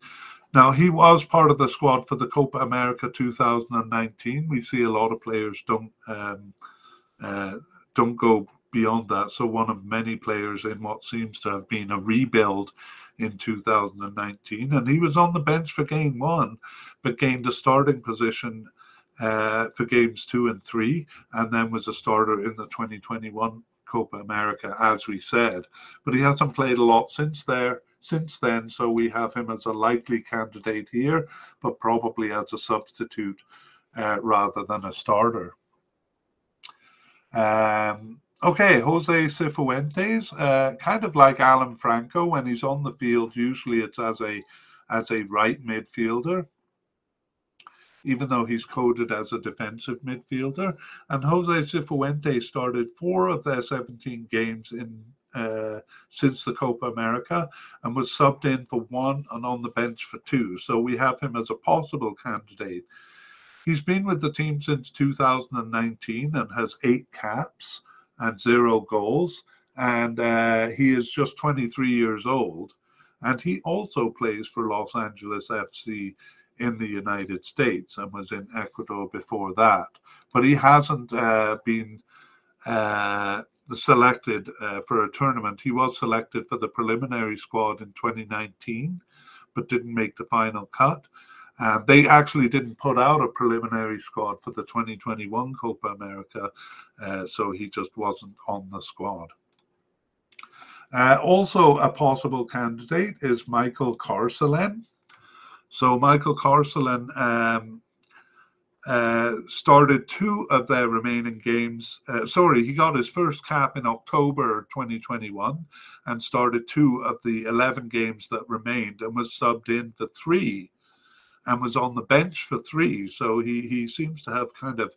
Now, he was part of the squad for the Copa America 2019. We see a lot of players don't um, uh, don't go beyond that. So, one of many players in what seems to have been a rebuild in 2019. And he was on the bench for game one, but gained a starting position uh, for games two and three, and then was a starter in the 2021 Copa America, as we said. But he hasn't played a lot since there since then, so we have him as a likely candidate here, but probably as a substitute uh, rather than a starter. Um, okay, Jose Cifuentes, uh, kind of like Alan Franco, when he's on the field, usually it's as a as a right midfielder even though he's coded as a defensive midfielder. And Jose Cifuentes started four of their 17 games in uh, since the Copa America and was subbed in for one and on the bench for two. So we have him as a possible candidate. He's been with the team since 2019 and has eight caps and zero goals. And uh, he is just 23 years old. And he also plays for Los Angeles FC in the United States and was in Ecuador before that. But he hasn't uh, been uh, selected uh, for a tournament. He was selected for the preliminary squad in 2019, but didn't make the final cut. And they actually didn't put out a preliminary squad for the 2021 Copa America, uh, so he just wasn't on the squad. Uh, also, a possible candidate is Michael Carcelen. So, Michael Carcelen um, uh, started two of their remaining games. Uh, sorry, he got his first cap in October 2021 and started two of the 11 games that remained and was subbed in for three and was on the bench for three. So he, he seems to have kind of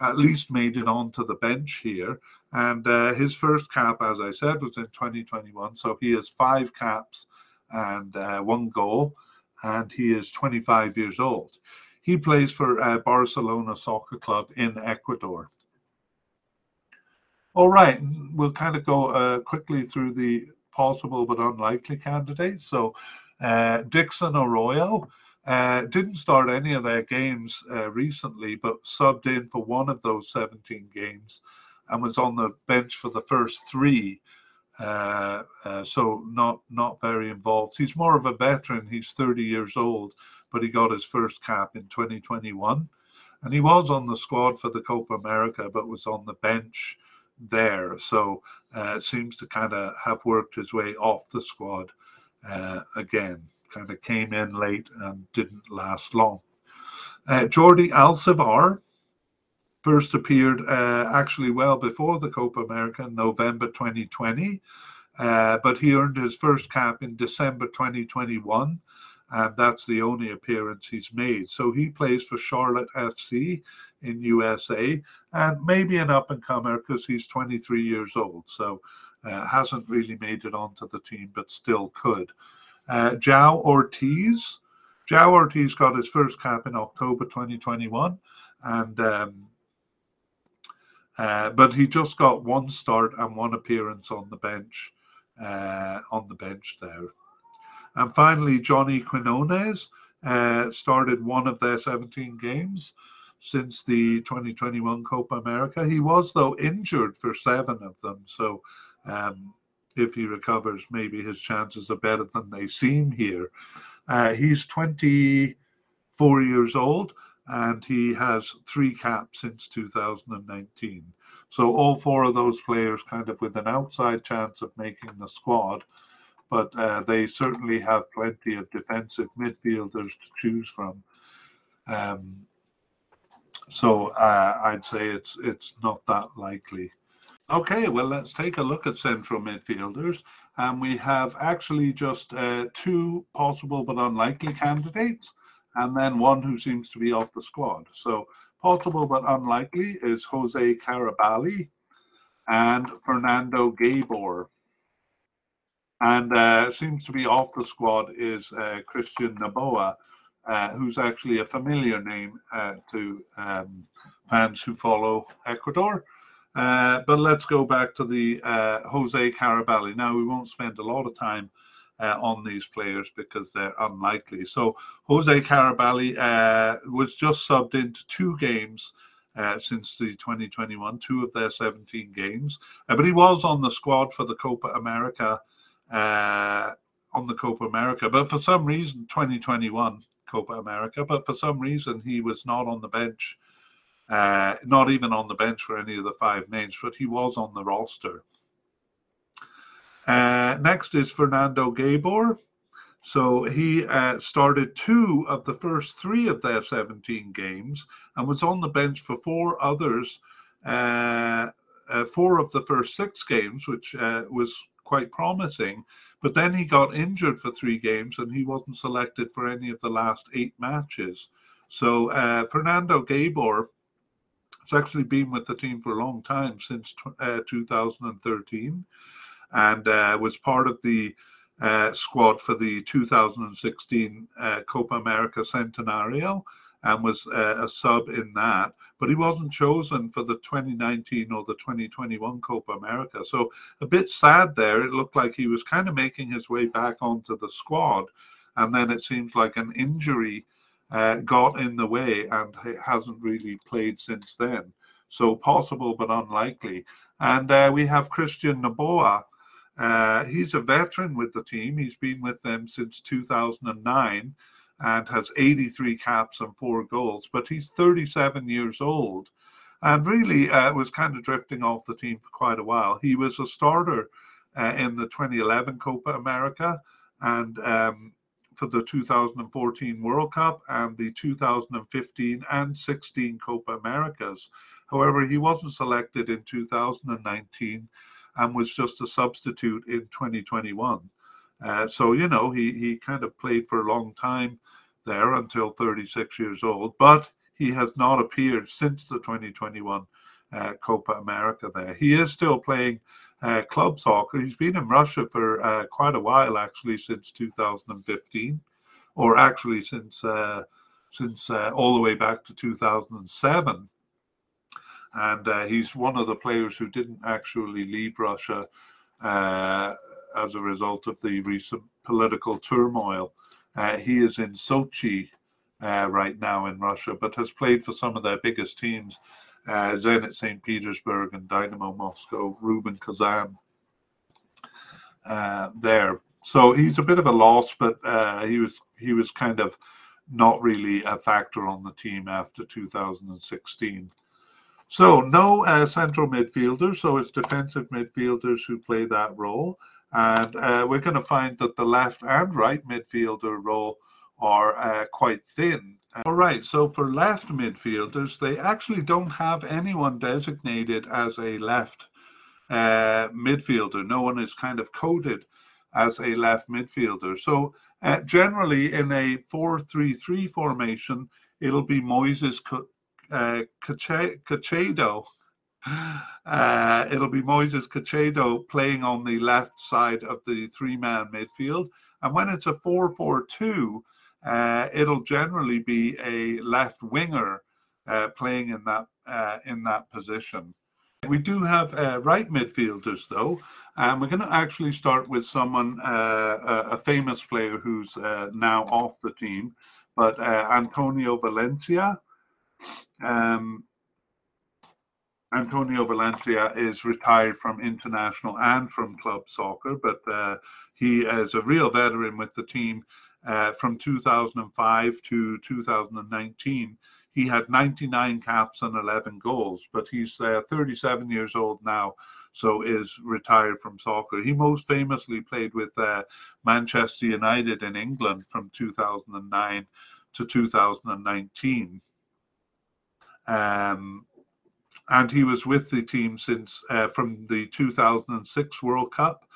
at least made it onto the bench here. And uh, his first cap, as I said, was in 2021. So he has five caps and uh, one goal, and he is 25 years old. He plays for uh, Barcelona Soccer Club in Ecuador. All right, we'll kind of go uh, quickly through the possible but unlikely candidates. So, uh, Dixon Arroyo uh, didn't start any of their games uh, recently, but subbed in for one of those 17 games and was on the bench for the first three. Uh, uh, so not not very involved. He's more of a veteran. He's 30 years old, but he got his first cap in 2021. And he was on the squad for the Copa America, but was on the bench there. So uh, seems to kind of have worked his way off the squad uh, again. Kind of came in late and didn't last long. Uh, Jordi Alcivar first appeared uh, actually well before the Copa America in November 2020, uh, but he earned his first cap in December 2021 and that's the only appearance he's made. So he plays for Charlotte FC in USA, and maybe an up and comer because he's 23 years old. So uh, hasn't really made it onto the team, but still could. Uh, João Ortiz. João Ortiz got his first cap in October 2021, and um, uh, but he just got one start and one appearance on the bench, uh, on the bench there. And finally, Johnny Quinones uh, started one of their 17 games since the 2021 Copa America. He was, though, injured for seven of them. So um, if he recovers, maybe his chances are better than they seem here. Uh, he's 24 years old and he has three caps since 2019. So all four of those players kind of with an outside chance of making the squad but uh, they certainly have plenty of defensive midfielders to choose from. Um, so uh, I'd say it's it's not that likely. Okay, well let's take a look at central midfielders, and we have actually just uh, two possible but unlikely candidates, and then one who seems to be off the squad. So possible but unlikely is Jose Carabali and Fernando Gaibor and uh, seems to be off the squad is uh, Christian Noboa, uh, who's actually a familiar name uh, to um, fans who follow Ecuador. Uh, but let's go back to the uh, Jose Carabali. Now, we won't spend a lot of time on these players because they're unlikely. So, Jose Carabali was just subbed into two games. Uh, since the 2021, two of their 17 games. Uh, but he was on the squad for the Copa America uh, on the Copa America. But for some reason, 2021 Copa America, but for some reason, he was not on the bench, uh, not even on the bench for any of the five names, but he was on the roster. Uh, next is Fernando Gaibor. So he uh, started two of the first three of their 17 games and was on the bench for four others, uh, uh, four of the first six games, which uh, was quite promising. But then he got injured for three games and he wasn't selected for any of the last eight matches. So uh, Fernando Gaibor has actually been with the team for a long time since uh, 2013 and uh, was part of the uh, squad for the 2016 uh, Copa America Centenario and was uh, a sub in that. But he wasn't chosen for the 2019 or the 2021 Copa America. So a bit sad there. It looked like he was kind of making his way back onto the squad. And then it seems like an injury uh, got in the way and he hasn't really played since then. So possible but unlikely. And uh, we have Christian Noboa. Uh, he's a veteran with the team. He's been with them since 2009 and has 83 caps and four goals. But he's 37 years old and really uh, was kind of drifting off the team for quite a while. He was a starter uh, in the 2011 Copa America and um, for the 2014 World Cup and the 2015 and 16 Copa Americas. However, he wasn't selected in 2019 and was just a substitute in 2021. Uh, so, you know, he, he kind of played for a long time there until 36 years old, but he has not appeared since the 2021 uh, Copa America there. He is still playing uh, club soccer. He's been in Russia for uh, quite a while, actually, since 2015, or actually since uh, since uh, all the way back to 2007 and uh, he's one of the players who didn't actually leave Russia uh, as a result of the recent political turmoil. Uh, he is in Sochi uh, right now in Russia, but has played for some of their biggest teams, uh, Zenit St. Petersburg and Dynamo Moscow, Rubin Kazan. Uh, there, so he's a bit of a loss, but he was he was kind of not really a factor on the team after 2016. So no uh, central midfielders, so it's defensive midfielders who play that role. And uh, we're going to find that the left and right midfielder role are uh, quite thin. All right, so for left midfielders, they actually don't have anyone designated as a left uh, midfielder. No one is kind of coded as a left midfielder. So uh, generally in a 4-3-3 formation, it'll be Moises uh, Caicedo. Uh, it'll be Moises Caicedo playing on the left side of the three-man midfield, and when it's a four-four-two, uh, it'll generally be a left winger uh, playing in that uh, in that position. We do have uh, right midfielders though, and we're going to actually start with someone, uh, a famous player who's uh, now off the team, but Antonio Valencia. Um, Antonio Valencia is retired from international and from club soccer, but uh, he is a real veteran with the team uh, from 2005 to 2019. He had 99 caps and 11 goals, but he's uh, 37 years old now, so is retired from soccer. He most famously played with uh, Manchester United in England from 2009 to 2019. Um, and he was with the team since uh, from the 2006 World Cup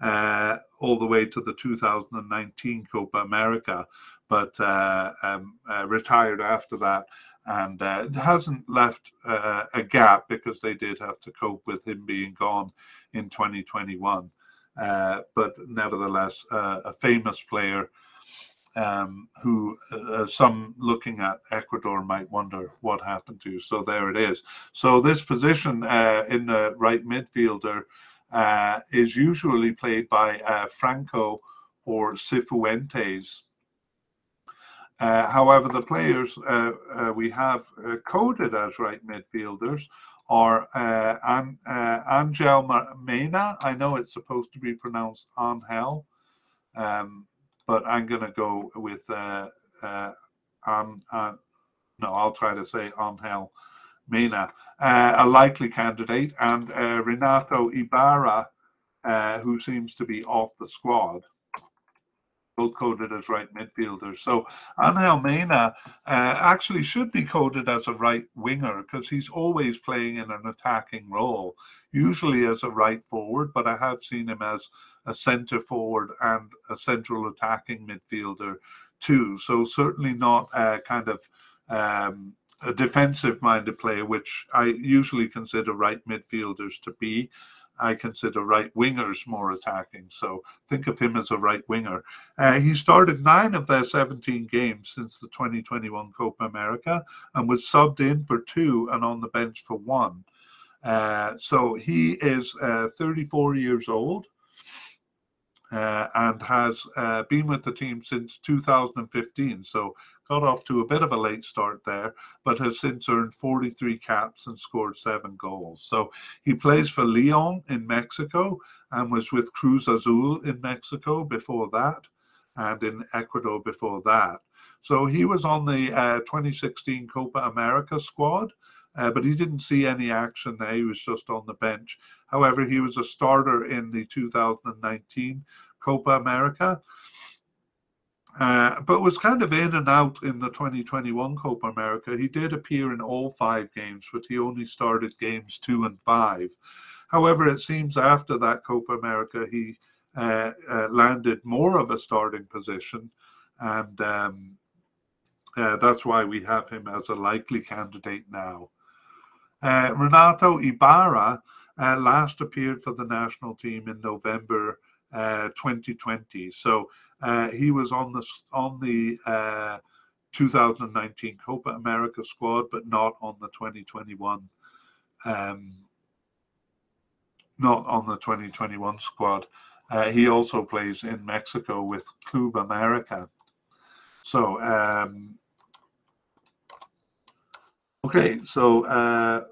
uh, all the way to the 2019 Copa America, but uh, um, uh, retired after that. And uh, hasn't left uh, a gap because they did have to cope with him being gone in 2021. but nevertheless, a famous player um, who uh, some looking at Ecuador might wonder what happened to. So there it is. So this position uh, in the right midfielder uh, is usually played by uh, Franco or Cifuentes. Uh, however, the players uh, we have coded as right midfielders are An- Angel Mena. I know it's supposed to be pronounced Angel. Um, but I'm going to go with uh, uh, on, on, no, I'll try to say Angel Mena, uh, a likely candidate, and uh, Renato Ibarra, uh, who seems to be off the squad both coded as right midfielders. So Angel Mena uh, actually should be coded as a right winger because he's always playing in an attacking role, usually as a right forward, but I have seen him as a centre forward and a central attacking midfielder too. So certainly not a kind of um, a defensive minded player, which I usually consider right midfielders to be. I consider right wingers more attacking. So think of him as a right winger. Uh, he started nine of their 17 games since the 2021 Copa America and was subbed in for two and on the bench for one. Uh, so he is uh, 34 years old. Uh, and has uh, been with the team since 2015. So got off to a bit of a late start there, but has since earned 43 caps and scored seven goals. So he plays for Leon in Mexico and was with Cruz Azul in Mexico before that, and in Ecuador before that. So he was on the uh, 2016 Copa America squad. Uh, but he didn't see any action there. He was just on the bench. However, he was a starter in the 2019 Copa America, uh, but was kind of in and out in the 2021 Copa America. He did appear in all five games, but he only started games two and five. However, it seems after that Copa America, he uh, uh, landed more of a starting position, and um, uh, that's why we have him as a likely candidate now. Uh, Renato Ibarra uh, last appeared for the national team in November uh, 2020. So uh, he was on the on the uh, 2019 Copa America squad, but not on the 2021. Um, not on the 2021 squad. Uh, he also plays in Mexico with Club America. So, um, okay, so uh,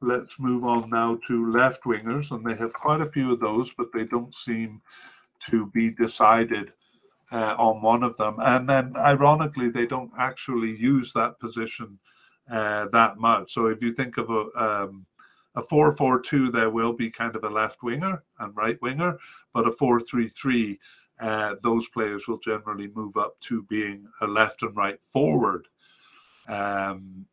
let's move on now to left wingers, and they have quite a few of those, but they don't seem to be decided uh, on one of them. And then, ironically, they don't actually use that position uh, that much. So if you think of a um, a 4-4-2, there will be kind of a left winger and right winger, but a 4-3-3, uh, those players will generally move up to being a left and right forward. Um,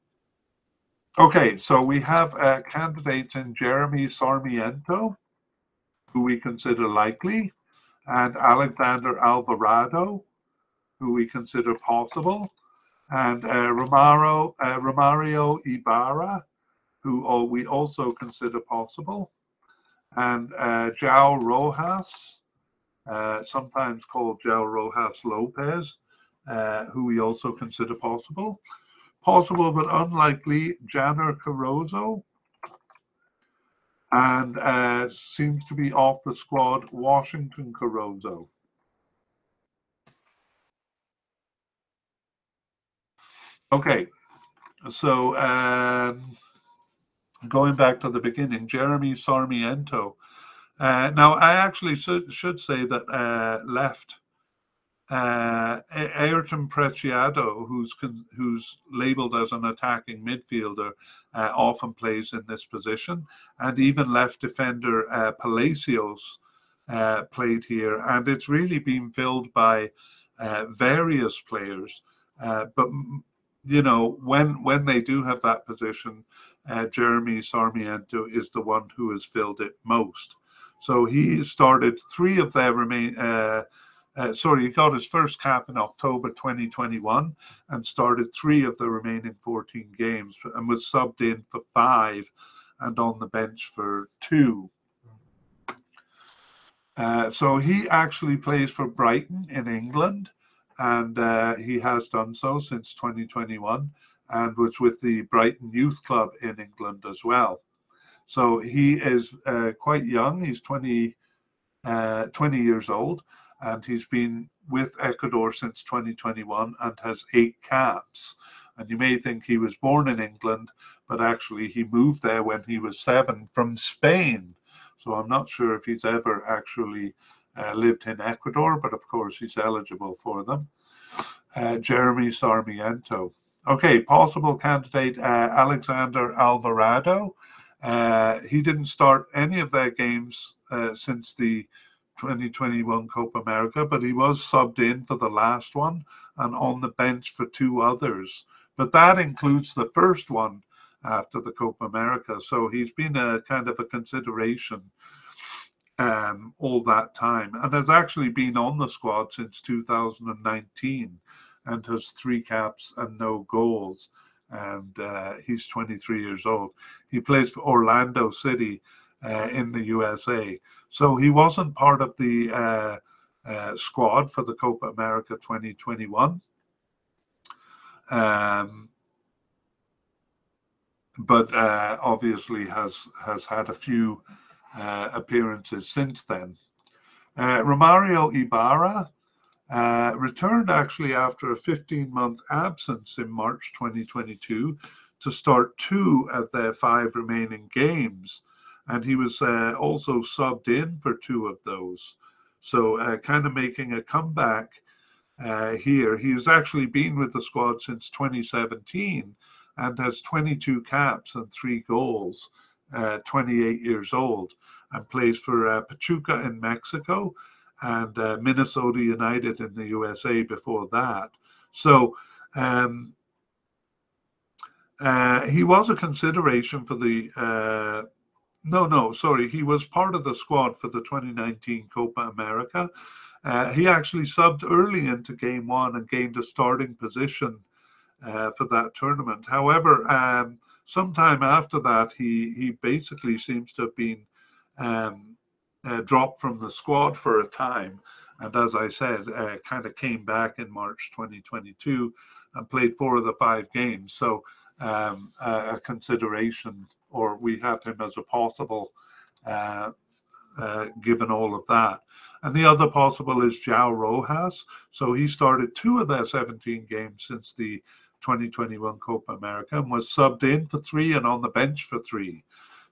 Okay, so we have a candidate in Jeremy Sarmiento, who we consider likely, and Alexander Alvarado, who we consider possible, and uh, Romaro, uh, Romario Ibarra, who we also consider possible, and uh, João Rojas, uh, sometimes called Jao Rojas Lopez, uh, who we also consider possible possible but unlikely Janner Corozo. And uh, seems to be off the squad, Washington Corozo. Okay, so um, going back to the beginning, Jeremy Sarmiento. Uh, now, I actually should, should say that uh, left uh, Ayrton Preciado, who's who's labelled as an attacking midfielder, uh, often plays in this position, and even left defender uh, Palacios uh, played here, and it's really been filled by uh, various players. Uh, but you know, when when they do have that position, Jeremy Sarmiento is the one who has filled it most. So he started three of their remain uh, sorry, he got his first cap in October 2021 and started three of the remaining 14 games and was subbed in for five and on the bench for two. Uh, so he actually plays for Brighton in England, and uh, he has done so since 2021 and was with the Brighton Youth Club in England as well. So he is uh, quite young, he's 20, uh, 20 years old and he's been with Ecuador since 2021 and has eight caps. And you may think he was born in England, but actually he moved there when he was seven from Spain. So I'm not sure if he's ever actually uh, lived in Ecuador, but of course he's eligible for them. Uh, Jeremy Sarmiento. Okay, possible candidate uh, Alexander Alvarado. Uh, he didn't start any of their games uh, since the 2021 Copa America, but he was subbed in for the last one and on the bench for two others. But that includes the first one after the Copa America. So he's been a kind of a consideration um, all that time and has actually been on the squad since 2019 and has three caps and no goals. And uh, he's 23 years old. He plays for Orlando City uh, in the USA. So he wasn't part of the uh, uh, squad for the Copa America 2021. Um, but uh, obviously has has had a few uh, appearances since then. Romario Ibarra uh, returned actually after a 15 month absence in March 2022 to start two of their five remaining games. And he was uh, also subbed in for two of those. So, uh, kind of making a comeback uh, here. He has actually been with the squad since 2017 and has 22 caps and three goals, uh, 28 years old, and plays for uh, Pachuca in Mexico and uh, Minnesota United in the USA before that. So um, he was a consideration for the. No, no, sorry. He was part of the squad for the 2019 Copa America. Uh, he actually subbed early into game one and gained a starting position uh, for that tournament. However, um, sometime after that, he he basically seems to have been um, uh, dropped from the squad for a time, and as I said, uh, kind of came back in March 2022 and played four of the five games. So um, a consideration, or we have him as a possible. Uh, uh, given all of that. And the other possible is João Rojas. So he started two of their 17 games since the 2021 Copa America and was subbed in for three and on the bench for three.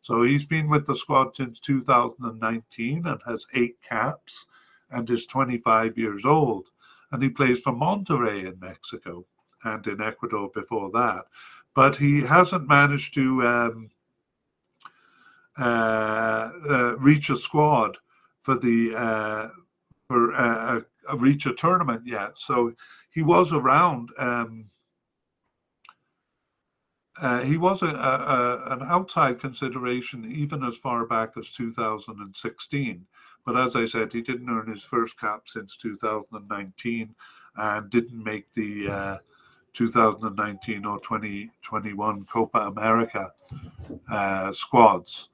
So he's been with the squad since 2019 and has eight caps and is 25 years old. And he plays for Monterrey in Mexico and in Ecuador before that. But he hasn't managed to um, reach a squad for the uh, for uh, a, reach a tournament yet. So he was around. Um, uh, he was a, a, an outside consideration even as far back as 2016. But as I said, he didn't earn his first cap since 2019 and didn't make the uh, 2019 or 2021 Copa America uh, squads.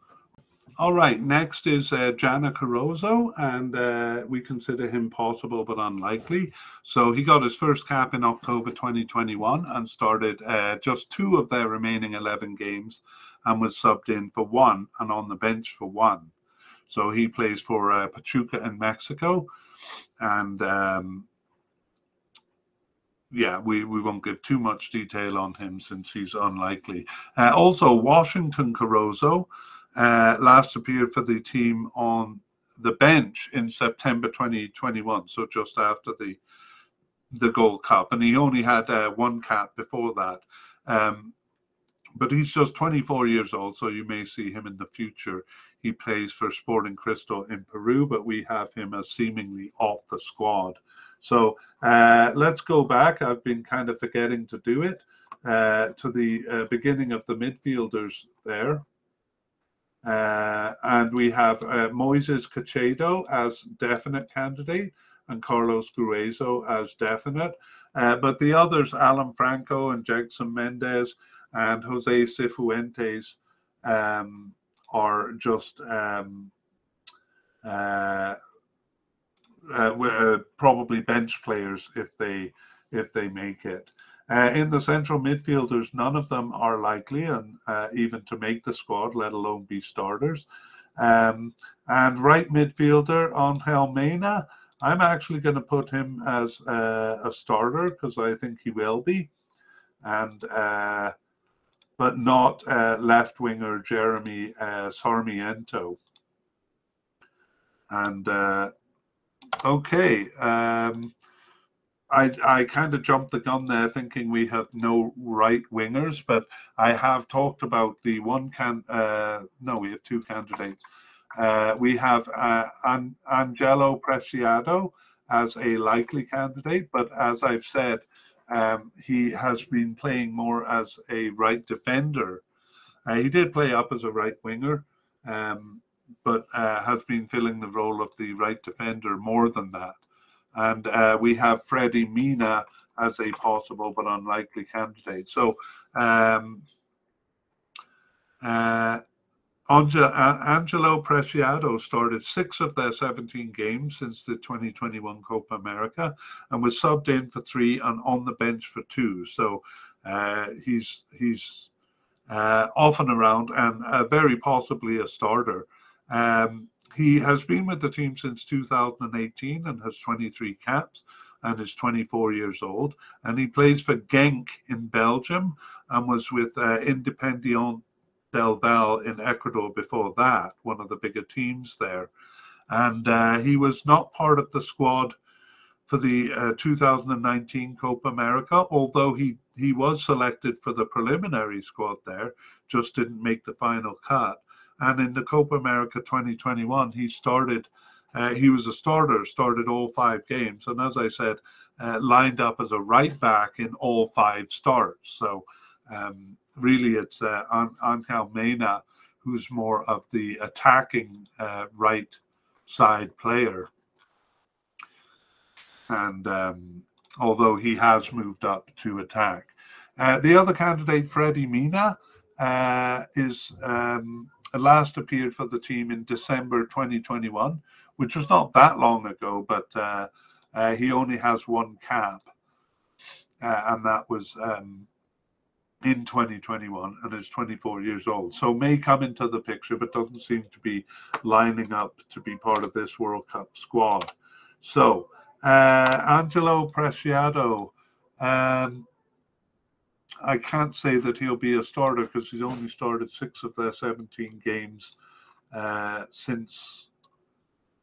All right, next is uh, Janner Corozo, and uh, we consider him possible but unlikely. So he got his first cap in October 2021 and started uh, just two of their remaining 11 games and was subbed in for one and on the bench for one. So he plays for uh, Pachuca in Mexico. And um, yeah, we, we won't give too much detail on him since he's unlikely. Uh, also, Washington Corozo uh, last appeared for the team on the bench in September 2021, so just after the the Gold Cup, and he only had uh, one cap before that. Um, but he's just 24 years old, so you may see him in the future. He plays for Sporting Cristal in Peru, but we have him as seemingly off the squad. So uh, let's go back. I've been kind of forgetting to do it uh, to the uh, beginning of the midfielders there. Uh, and we have uh, Moises Caicedo as definite candidate and Carlos Gruezo as definite. Uh, but the others, Alan Franco and Jhegson Mendez and Jose Cifuentes, um, are just um, uh, uh, probably bench players if they if they make it. Uh, in the central midfielders, none of them are likely and uh, even to make the squad, let alone be starters. Um, and right midfielder, Angel Mena, I'm actually going to put him as uh, a starter because I think he will be, and uh, but not uh, left winger Jeremy uh, Sarmiento. And okay. Um, I, I kind of jumped the gun there thinking we have no right wingers, but I have talked about the one can. Uh, no, we have two candidates. Uh, we have uh, An- Angelo Preciado as a likely candidate, but as I've said, um, he has been playing more as a right defender. Uh, he did play up as a right winger, um, but uh, has been filling the role of the right defender more than that and uh, we have Freddie Mina as a possible but unlikely candidate. So, um, uh, Angelo Preciado started six of their 17 games since the 2021 Copa America and was subbed in for three and on the bench for two. So uh, he's he's uh, often around and uh, very possibly a starter. Um, he has been with the team since 2018 and has 23 caps and is 24 years old. And he plays for Genk in Belgium and was with uh, Independiente del Valle in Ecuador before that, one of the bigger teams there. And uh, he was not part of the squad for the uh, 2019 Copa America, although he, he was selected for the preliminary squad there, just didn't make the final cut. And in the Copa America 2021, he started, uh, he was a starter, started all five games. And as I said, uh, lined up as a right back in all five starts. So um, really, it's uh, Angel Mena who's more of the attacking uh, right side player. And um, although he has moved up to attack, uh, the other candidate, Freddie Mina, uh, is um, last appeared for the team in December 2021, which was not that long ago, but uh, uh, he only has one cap, uh, and that was um, in 2021 and is 24 years old. So may come into the picture, but doesn't seem to be lining up to be part of this World Cup squad. So uh, Angelo Preciado, um, I can't say that he'll be a starter because he's only started six of their 17 games uh, since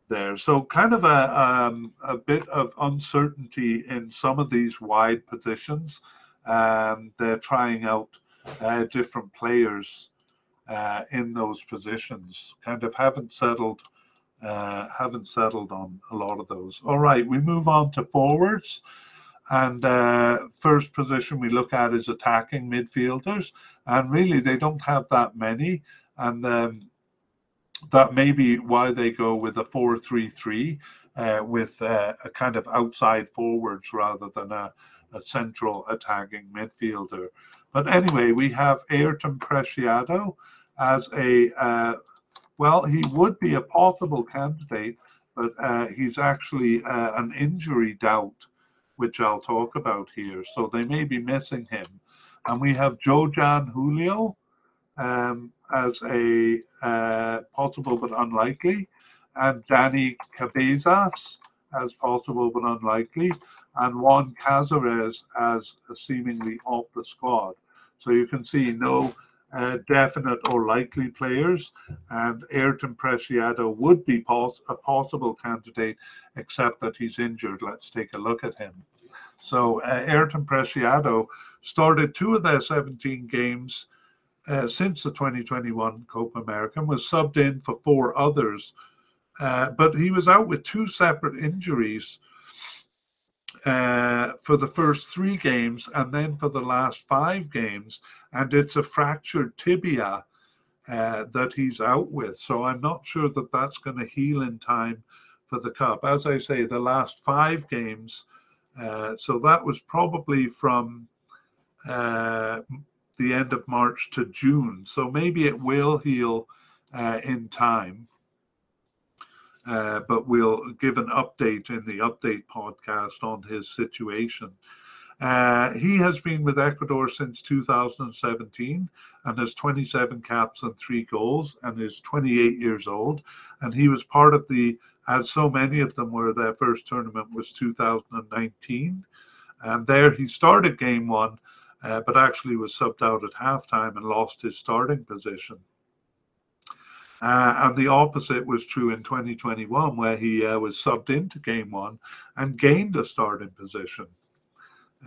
there. So kind of a um, a bit of uncertainty in some of these wide positions. Um, they're trying out uh, different players uh, in those positions. Kind of haven't settled uh, haven't settled on a lot of those. All right, we move on to forwards. And uh, first position we look at is attacking midfielders, and really they don't have that many, and um, that may be why they go with a four-three-three uh, with uh, a kind of outside forwards rather than a, a central attacking midfielder. But anyway, we have Ayrton Preciado as a uh, well, he would be a possible candidate, but uh, he's actually uh, an injury doubt which I'll talk about here. So they may be missing him. And we have Jhojan Julio um, as a uh, possible but unlikely, and Danny Cabezas as possible but unlikely, and Juan Cazares as seemingly off the squad. So you can see no uh, definite or likely players, and Ayrton Preciado would be pos- a possible candidate, except that he's injured. Let's take a look at him. So uh, Ayrton Preciado started two of their 17 games uh, since the 2021 Copa America, was subbed in for four others, uh, but he was out with two separate injuries uh, for the first three games and then for the last five games. And it's a fractured tibia uh, that he's out with. So I'm not sure that that's going to heal in time for the Cup. As I say, the last five games. Uh, so that was probably from uh, the end of March to June. So maybe it will heal uh, in time. Uh, but we'll give an update in the update podcast on his situation. Uh, he has been with Ecuador since 2017 and has 27 caps and three goals and is 28 years old. And he was part of the, as so many of them were, their first tournament was 2019. And there he started game one, uh, but actually was subbed out at halftime and lost his starting position. Uh, and the opposite was true in 2021, where he uh, was subbed into game one and gained a starting position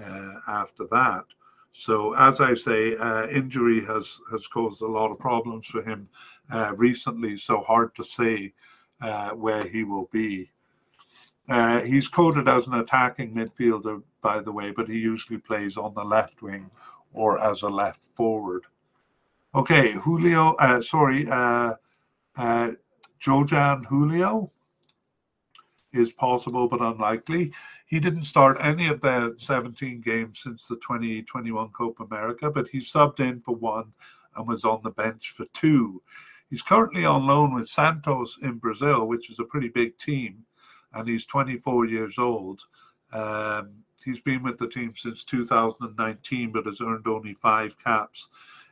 uh, after that. So, as I say, uh, injury has, has caused a lot of problems for him uh, recently, so hard to say uh, where he will be. he's coded as an attacking midfielder, by the way, but he usually plays on the left wing or as a left forward. Okay, Julio, sorry, uh, Jhojan Julio is possible but unlikely. He didn't start any of the 17 games since the 2021 Copa America, but he subbed in for one and was on the bench for two. He's currently on loan with Santos in Brazil, which is a pretty big team, and he's 24 years old. Um, he's been with the team since 2019, but has earned only five caps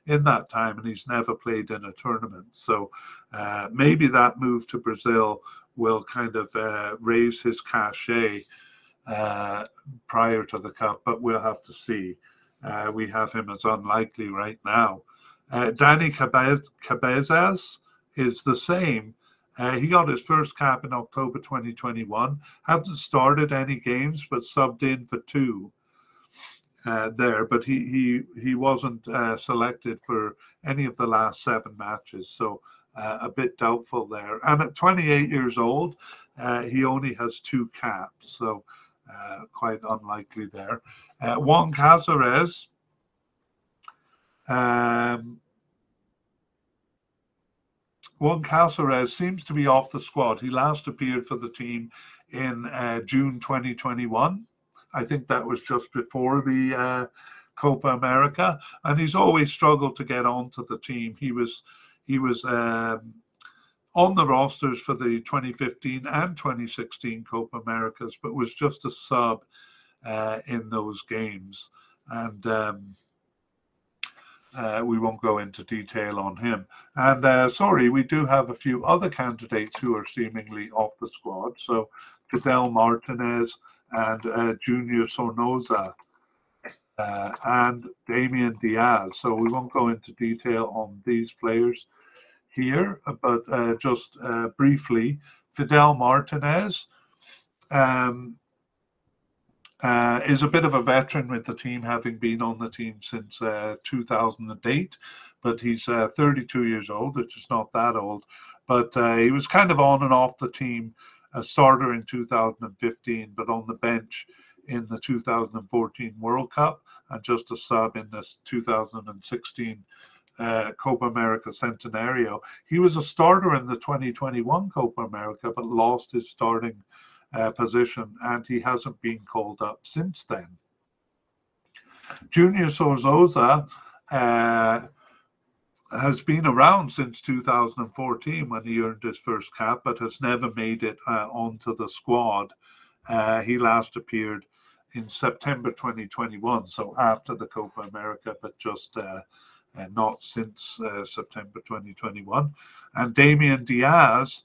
in that time, and he's never played in a tournament. So uh, maybe that move to Brazil will kind of uh, raise his cachet uh, prior to the cup, but we'll have to see. Uh, we have him as unlikely right now. Uh, Danny Cabezas is the same. Uh, he got his first cap in October 2021. Hasn't started any games, but subbed in for two uh, there. But he he he wasn't uh, selected for any of the last seven matches, so uh, a bit doubtful there. And at 28 years old, uh, he only has two caps, so quite unlikely there. Juan Cazares um, Juan Cazares seems to be off the squad. He last appeared for the team in uh, June 2021. I think that was just before the uh, Copa America, and he's always struggled to get onto the team. He was he was um, on the rosters for the 2015 and 2016 Copa Americas, but was just a sub uh, in those games. And um, uh, we won't go into detail on him. And uh, sorry, we do have a few other candidates who are seemingly off the squad. So Fidel Martinez and uh, Junior Sornoza uh, and Damian Diaz. So we won't go into detail on these players here, but uh, just uh, briefly, Fidel Martinez. Um, uh, is a bit of a veteran with the team, having been on the team since uh, 2008. But he's uh, 32 years old, which is not that old. But he was kind of on and off the team, a starter in 2015, but on the bench in the 2014 World Cup and just a sub in this 2016 uh, Copa America Centenario. He was a starter in the 2021 Copa America, but lost his starting uh, position, and he hasn't been called up since then. Junior Sornoza uh, has been around since 2014 when he earned his first cap, but has never made it uh, onto the squad. Uh, he last appeared in September 2021, so after the Copa America, but just uh, uh, not since uh, September 2021. And Damian Diaz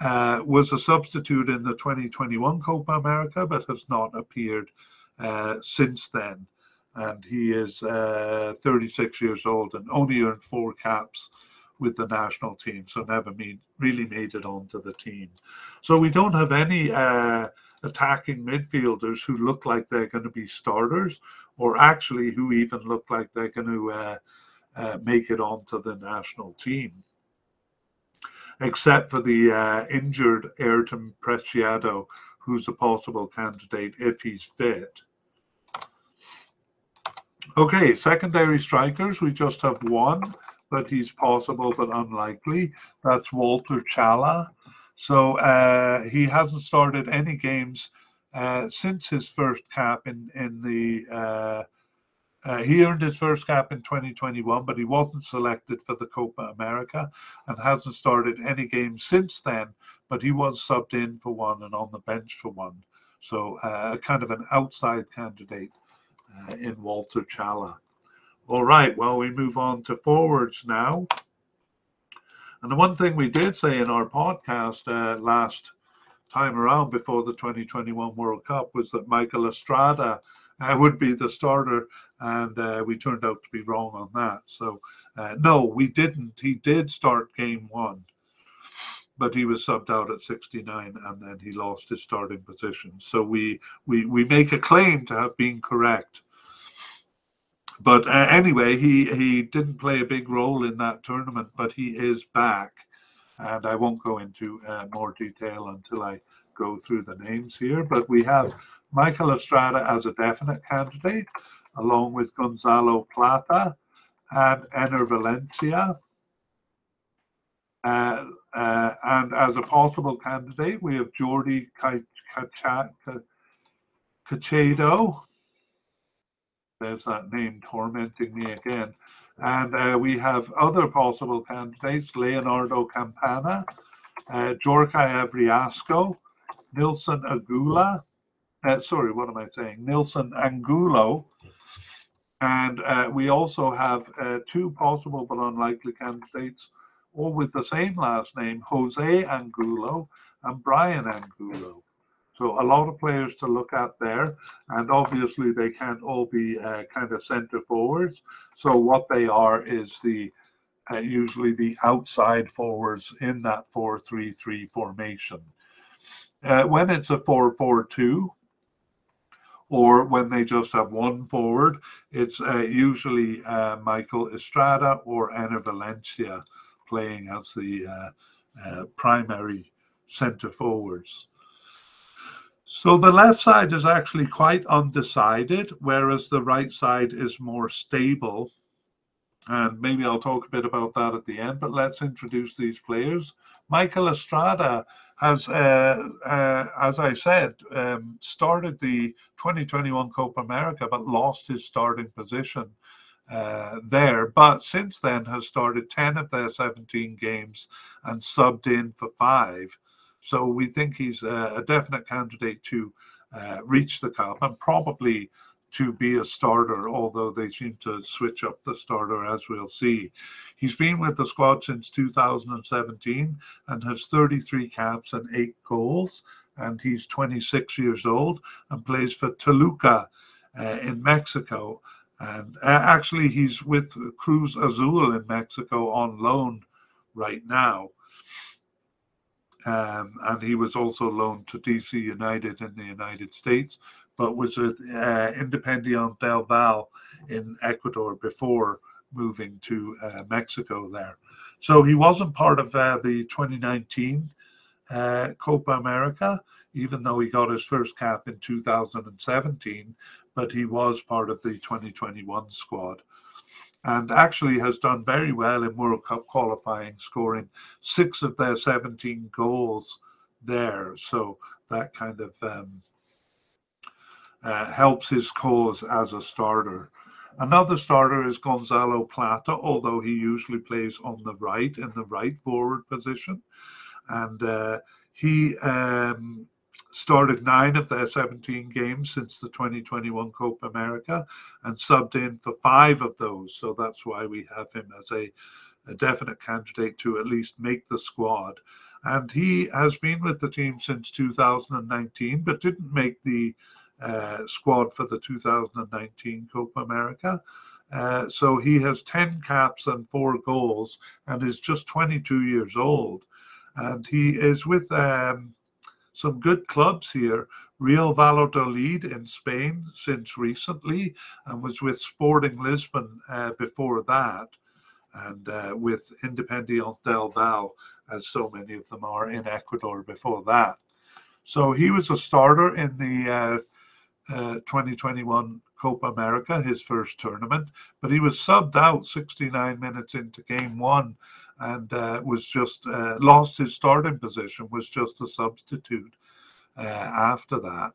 uh, was a substitute in the 2021 Copa America, but has not appeared since then. And he is uh, 36 years old and only earned four caps with the national team, so never made, really made it onto the team. So we don't have any uh, attacking midfielders who look like they're going to be starters, or actually who even look like they're going to uh, uh, make it onto the national team except for the uh, injured Ayrton Preciado, who's a possible candidate if he's fit. Okay, secondary strikers, we just have one, but he's possible but unlikely. That's Walter Chala. So uh, he hasn't started any games uh, since his first cap in in the uh, uh, he earned his first cap in 2021, but he wasn't selected for the Copa America and hasn't started any games since then. But he was subbed in for one and on the bench for one. So, uh, kind of an outside candidate uh, in Walter Chala. All right, well, we move on to forwards now. And the one thing we did say in our podcast uh, last time around before the 2021 World Cup was that Michael Estrada uh, would be the starter, and uh, we turned out to be wrong on that. So, uh, no, we didn't. He did start game one, but he was subbed out at 69, and then he lost his starting position. So we we we make a claim to have been correct. But uh, anyway, he he didn't play a big role in that tournament, but he is back, and I won't go into uh, more detail until I go through the names here. But we have Michael Estrada as a definite candidate, along with Gonzalo Plata and Enner Valencia. Uh, uh, and as a possible candidate, we have Jordy Caicedo. There's that name tormenting me again. And uh, we have other possible candidates Leonardo Campana, uh, Djorkaeff Reasco, Nilson Agula. Uh, sorry, what am I saying? Nilson Angulo. And uh, we also have uh, two possible but unlikely candidates, all with the same last name Jose Angulo and Brian Angulo. So a lot of players to look at there, and obviously they can't all be uh, kind of centre forwards. So what they are is the uh, usually the outside forwards in that four-three-three formation. Uh, when it's a four-four-two, or when they just have one forward, it's uh, usually uh, Michael Estrada or Enner Valencia playing as the uh, uh, primary centre forwards. So the left side is actually quite undecided, whereas the right side is more stable. And maybe I'll talk a bit about that at the end, but let's introduce these players. Michael Estrada has, uh, uh, as I said, um, started the 2021 Copa America, but lost his starting position uh, there. But since then has started 10 of their 17 games and subbed in for five. So we think he's a, a definite candidate to uh, reach the cup and probably to be a starter, although they seem to switch up the starter as we'll see. He's been with the squad since 2017 and has 33 caps and eight goals. And he's 26 years old and plays for Toluca uh, in Mexico. And uh, actually, he's with Cruz Azul in Mexico on loan right now. Um, and he was also loaned to DC United in the United States, but was with uh, Independiente del Valle in Ecuador before moving to uh, Mexico there. So he wasn't part of uh, the 2019 uh, Copa America, even though he got his first cap in 2017, but he was part of the 2021 squad and actually has done very well in World Cup qualifying, scoring six of their 17 goals there. So that kind of um, uh, helps his cause as a starter. Another starter is Gonzalo Plata, although he usually plays on the right in the right forward position. And uh, he um, started nine of their 17 games since the 2021 Copa America and subbed in for five of those. So that's why we have him as a, a definite candidate to at least make the squad. And he has been with the team since 2019, but didn't make the uh, squad for the 2019 Copa America. Uh, so he has 10 caps and four goals and is just 22 years old. And he is with um, some good clubs here. Real Valladolid in Spain since recently, and was with Sporting Lisbon uh, before that, and uh, with Independiente del Valle, as so many of them are in Ecuador before that. So he was a starter in the uh, uh 2021 Copa America, his first tournament, but he was subbed out 69 minutes into game one and uh, was just uh, lost his starting position, was just a substitute uh, after that.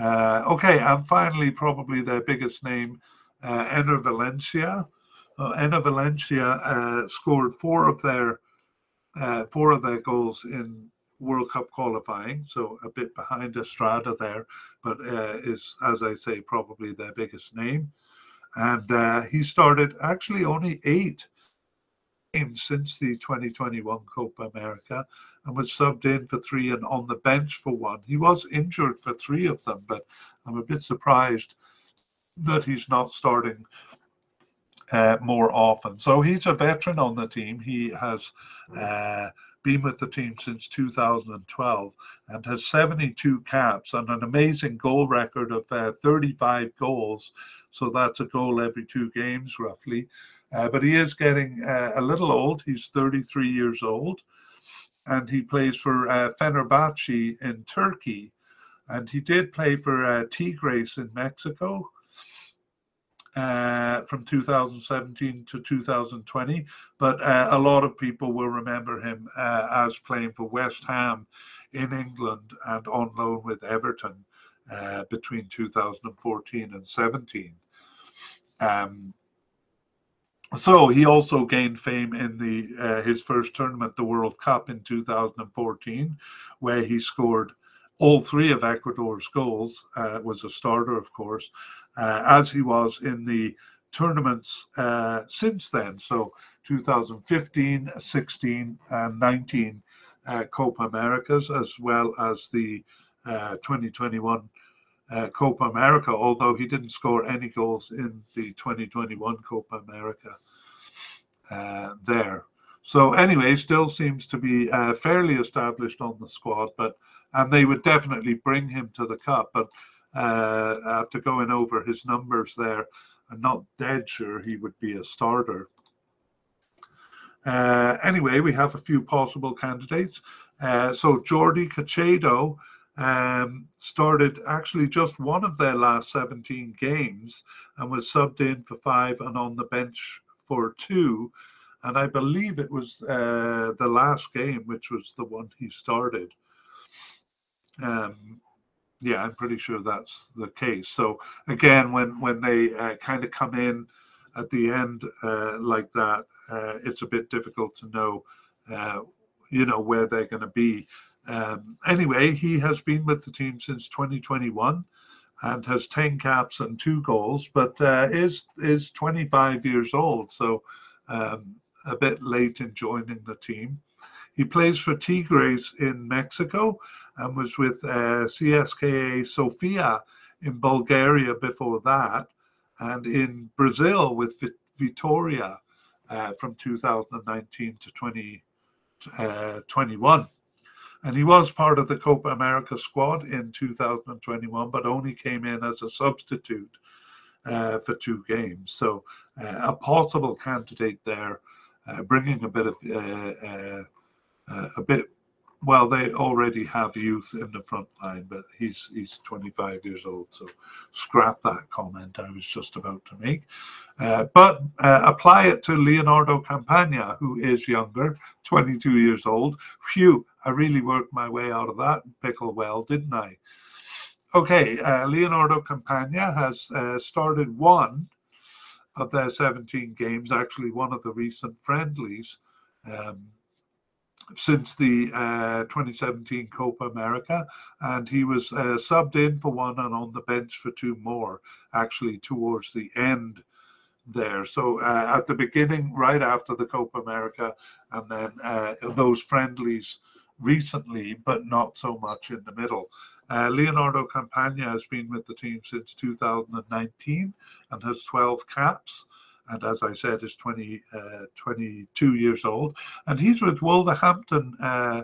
Uh, okay, and finally, probably their biggest name, uh, Enner Valencia. Uh, Enner Valencia uh, scored four of their four of their goals in World Cup qualifying, so a bit behind Estrada there, but is, as I say, probably their biggest name. And he started actually only eight since the 2021 Copa America and was subbed in for three and on the bench for one. He was injured for three of them, but I'm a bit surprised that he's not starting uh, more often. So he's a veteran on the team. He has uh, been with the team since 2012 and has 72 caps and an amazing goal record of uh, 35 goals. So that's a goal every two games, roughly. Uh, but he is getting uh, a little old. He's 33 years old, and he plays for uh, Fenerbahce in Turkey. And he did play for uh, Tigres in Mexico uh, from 2017 to 2020. But uh, a lot of people will remember him uh, as playing for West Ham in England and on loan with Everton between 2014 and 17. Um, so he also gained fame in the uh, his first tournament, the World Cup in 2014, where he scored all three of Ecuador's goals. Uh, was a starter, of course, uh, as he was in the tournaments uh, since then. So 2015, 16, and 19 uh, Copa Americas, as well as the uh, 2021 uh, Copa America, although he didn't score any goals in the 2021 Copa America uh, there. So anyway, still seems to be uh, fairly established on the squad, but and they would definitely bring him to the cup. But uh, after going over his numbers there, I'm not dead sure he would be a starter. Uh, anyway, we have a few possible candidates. Uh, so Jordy Caicedo um, started actually just one of their last 17 games and was subbed in for five and on the bench for two. And I believe it was uh, the last game, which was the one he started. Um, yeah, I'm pretty sure that's the case. So again, when when they uh, kind of come in at the end uh, like that, uh, it's a bit difficult to know, uh, you know, where they're going to be. Um, anyway, he has been with the team since 2021 and has 10 caps and two goals, but uh, is is 25 years old, so um, a bit late in joining the team. He plays for Tigres in Mexico and was with uh, CSKA Sofia in Bulgaria before that, and in Brazil with Vitória uh, from 2019 to 2021. Uh, and he was part of the Copa America squad in 2021, but only came in as a substitute uh, for two games. So uh, a possible candidate there, uh, bringing a bit of uh, uh, a bit well, they already have youth in the front line, but he's he's 25 years old, so scrap that comment I was just about to make. Uh, but apply it to Leonardo Campana, who is younger, 22 years old. Phew, I really worked my way out of that pickle well, didn't I? Okay, uh, Leonardo Campana has uh, started one of their 17 games, actually one of the recent friendlies. Um, since the uh, 2017 Copa America, and he was uh, subbed in for one and on the bench for two more, actually towards the end there. So uh, at the beginning, right after the Copa America, and then uh, those friendlies recently, but not so much in the middle. Uh, Leonardo Campana has been with the team since 2019 and has 12 caps and as I said, is 20, uh, 22 years old. And he's with Wolverhampton uh,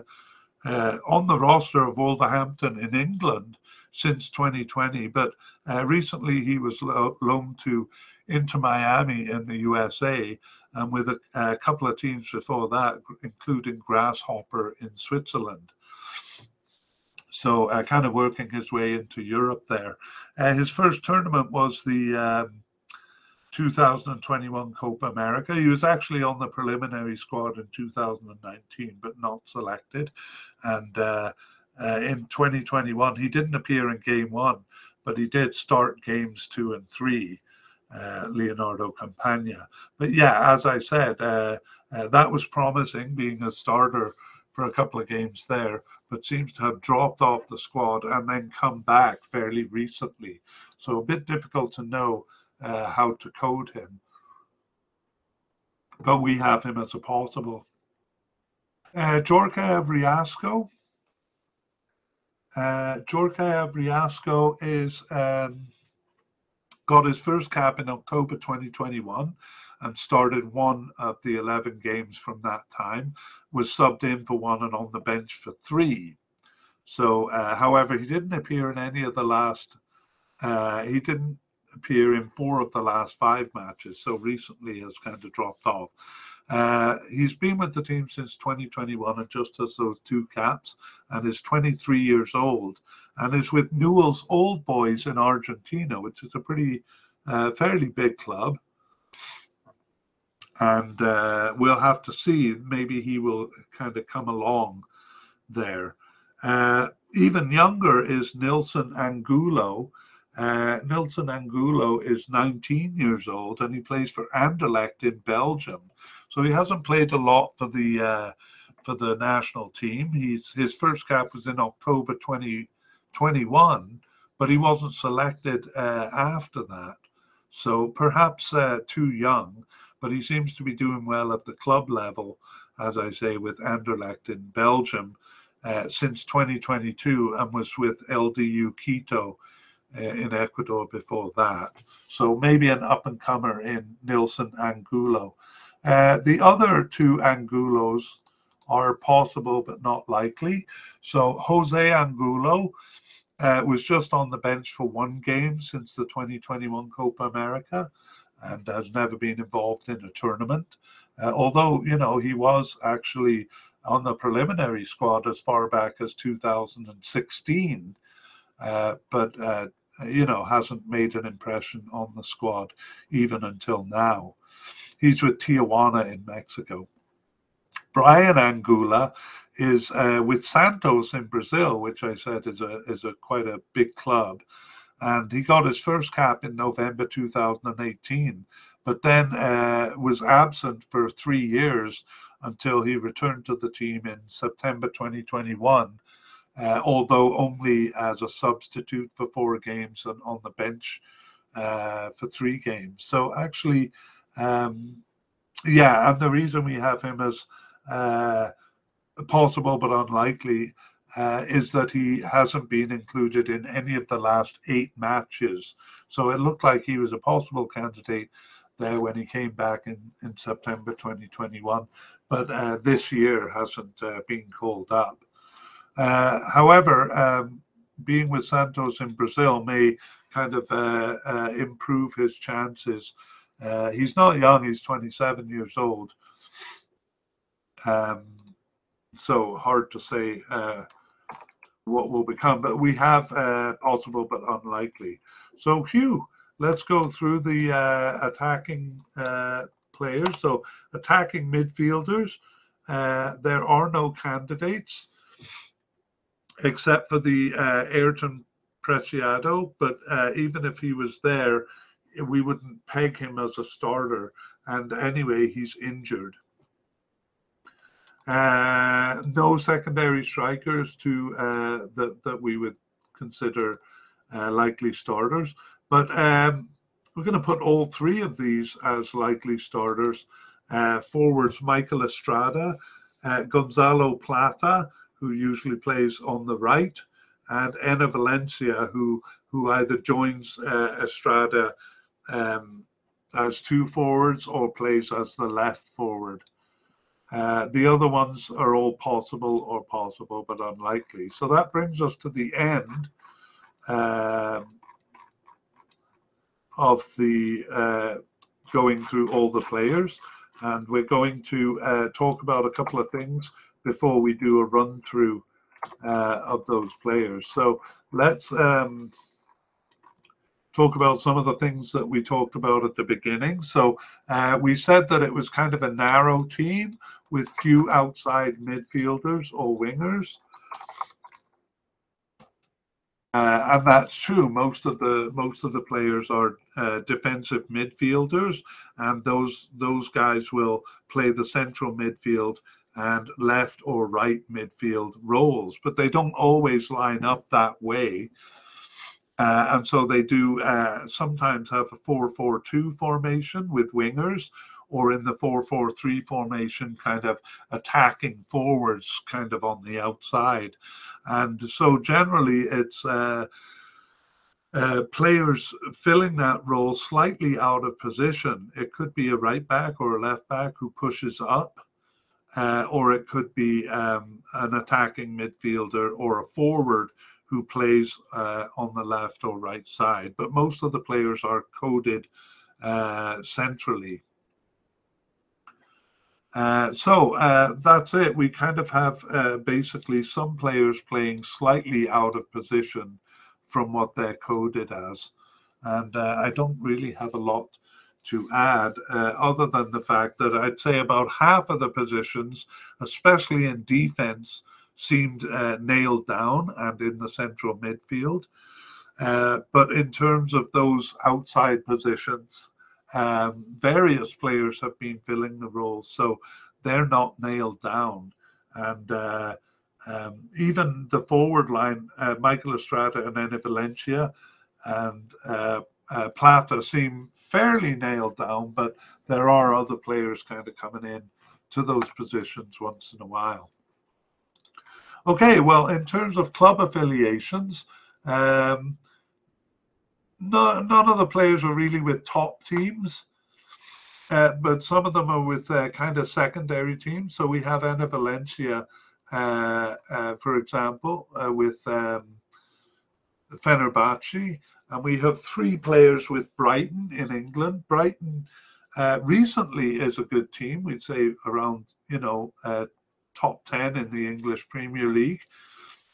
uh, on the roster of Wolverhampton in England since 2020. But uh, recently he was lo- loaned to Inter Miami in the USA, and with a, a couple of teams before that, including Grasshopper in Switzerland so uh, kind of working his way into Europe there. Uh, his first tournament was the um, 2021 Copa America. He was actually on the preliminary squad in 2019, but not selected. And uh, uh, in 2021, he didn't appear in game one, but he did start games two and three. Uh, Leonardo Campana. But yeah, as I said, uh, uh, that was promising being a starter for a couple of games there, but seems to have dropped off the squad and then come back fairly recently. So a bit difficult to know uh, how to code him. But we have him as a possible. Uh, Djorkaeff Reasco. Uh, Djorkaeff Reasco is um, got his first cap in October 2021 and started one of the 11 games from that time, was subbed in for one and on the bench for three. So, uh, however, he didn't appear in any of the last, uh, he didn't appear in four of the last five matches, so recently has kind of dropped off. Uh, he's been with the team since 2021 and just has those two caps and is 23 years old and is with Newell's Old Boys in Argentina, which is a pretty uh, fairly big club. And uh, we'll have to see. Maybe he will kind of come along there. Uh, even younger is Nilson Angulo, Uh, Nilson Angulo is 19 years old and he plays for Anderlecht in Belgium. So he hasn't played a lot for the uh, for the national team. He's his first cap was in October 2021, but he wasn't selected uh, after that. So perhaps uh, too young, but he seems to be doing well at the club level, as I say, with Anderlecht in Belgium uh, since 2022 and was with LDU Quito in Ecuador before that. So maybe an up and comer in Nilson Angulo. Uh, the other two Angulos are possible but not likely. So Jose Angulo uh, was just on the bench for one game since the 2021 Copa America and has never been involved in a tournament. Uh, although, you know, he was actually on the preliminary squad as far back as 2016, uh, but, uh, you know, hasn't made an impression on the squad even until now. He's with Tijuana in Mexico. Bryan Angulo is uh, with Santos in Brazil, which I said is a is a quite a big club, and he got his first cap in November 2018, but then uh, was absent for three years until he returned to the team in September 2021. Uh, although only as a substitute for four games and on the bench uh, for three games. So actually, um, yeah, and the reason we have him as uh, possible but unlikely uh, is that he hasn't been included in any of the last eight matches. So it looked like he was a possible candidate there when he came back in, in September 2021, but uh, this year hasn't uh, been called up. Uh, however, um, being with Santos in Brazil may kind of uh, uh, improve his chances. he's not young, he's 27 years old. Um, so hard to say uh, what will become, but we have uh, possible but unlikely. So Hugh, let's go through the uh, attacking uh, players. So attacking midfielders, uh, there are no candidates except for the uh, Ayrton Preciado, but even if he was there, we wouldn't peg him as a starter. And anyway, he's injured. Uh, no secondary strikers to uh, that that we would consider uh, likely starters, but um, we're going to put all three of these as likely starters. Uh, forwards Michael Estrada, uh, Gonzalo Plata, who usually plays on the right, and Enner Valencia, who who either joins uh, Estrada um, as two forwards or plays as the left forward. Uh, the other ones are all possible or possible, but unlikely. So that brings us to the end um, of the uh, going through all the players. And we're going to uh, talk about a couple of things before we do a run through uh, of those players. So let's um, talk about some of the things that we talked about at the beginning. So uh, we said that it was kind of a narrow team with few outside midfielders or wingers. Uh, and that's true. Most of the most of the players are uh, defensive midfielders, and those those guys will play the central midfield and left or right midfield roles. But they don't always line up that way. Uh, and so they do uh, sometimes have a 4 4 2 formation with wingers, or in the 4 4 3 formation, kind of attacking forwards, kind of on the outside. And so generally it's uh, uh, players filling that role slightly out of position. It could be a right back or a left back who pushes up. Uh, or it could be um, an attacking midfielder or a forward who plays uh, on the left or right side. But most of the players are coded uh, centrally. Uh, so uh, that's it. We kind of have uh, basically some players playing slightly out of position from what they're coded as. And I don't really have a lot to add, uh, other than the fact that I'd say about half of the positions, especially in defense, seemed uh, nailed down and in the central midfield. Uh, but in terms of those outside positions, um, various players have been filling the roles, so they're not nailed down. And uh, um, even the forward line, uh, Michael Estrada and Enner Valencia and uh, Plata seem fairly nailed down, but there are other players kind of coming in to those positions once in a while. Okay, well, in terms of club affiliations, um, no, none of the players are really with top teams, uh, but some of them are with uh, kind of secondary teams. So we have Enner Valencia, uh, uh for example, uh, with um, Fenerbahce, and we have three players with Brighton in England. Brighton uh, recently is a good team. We'd say around you know top ten in the English Premier League.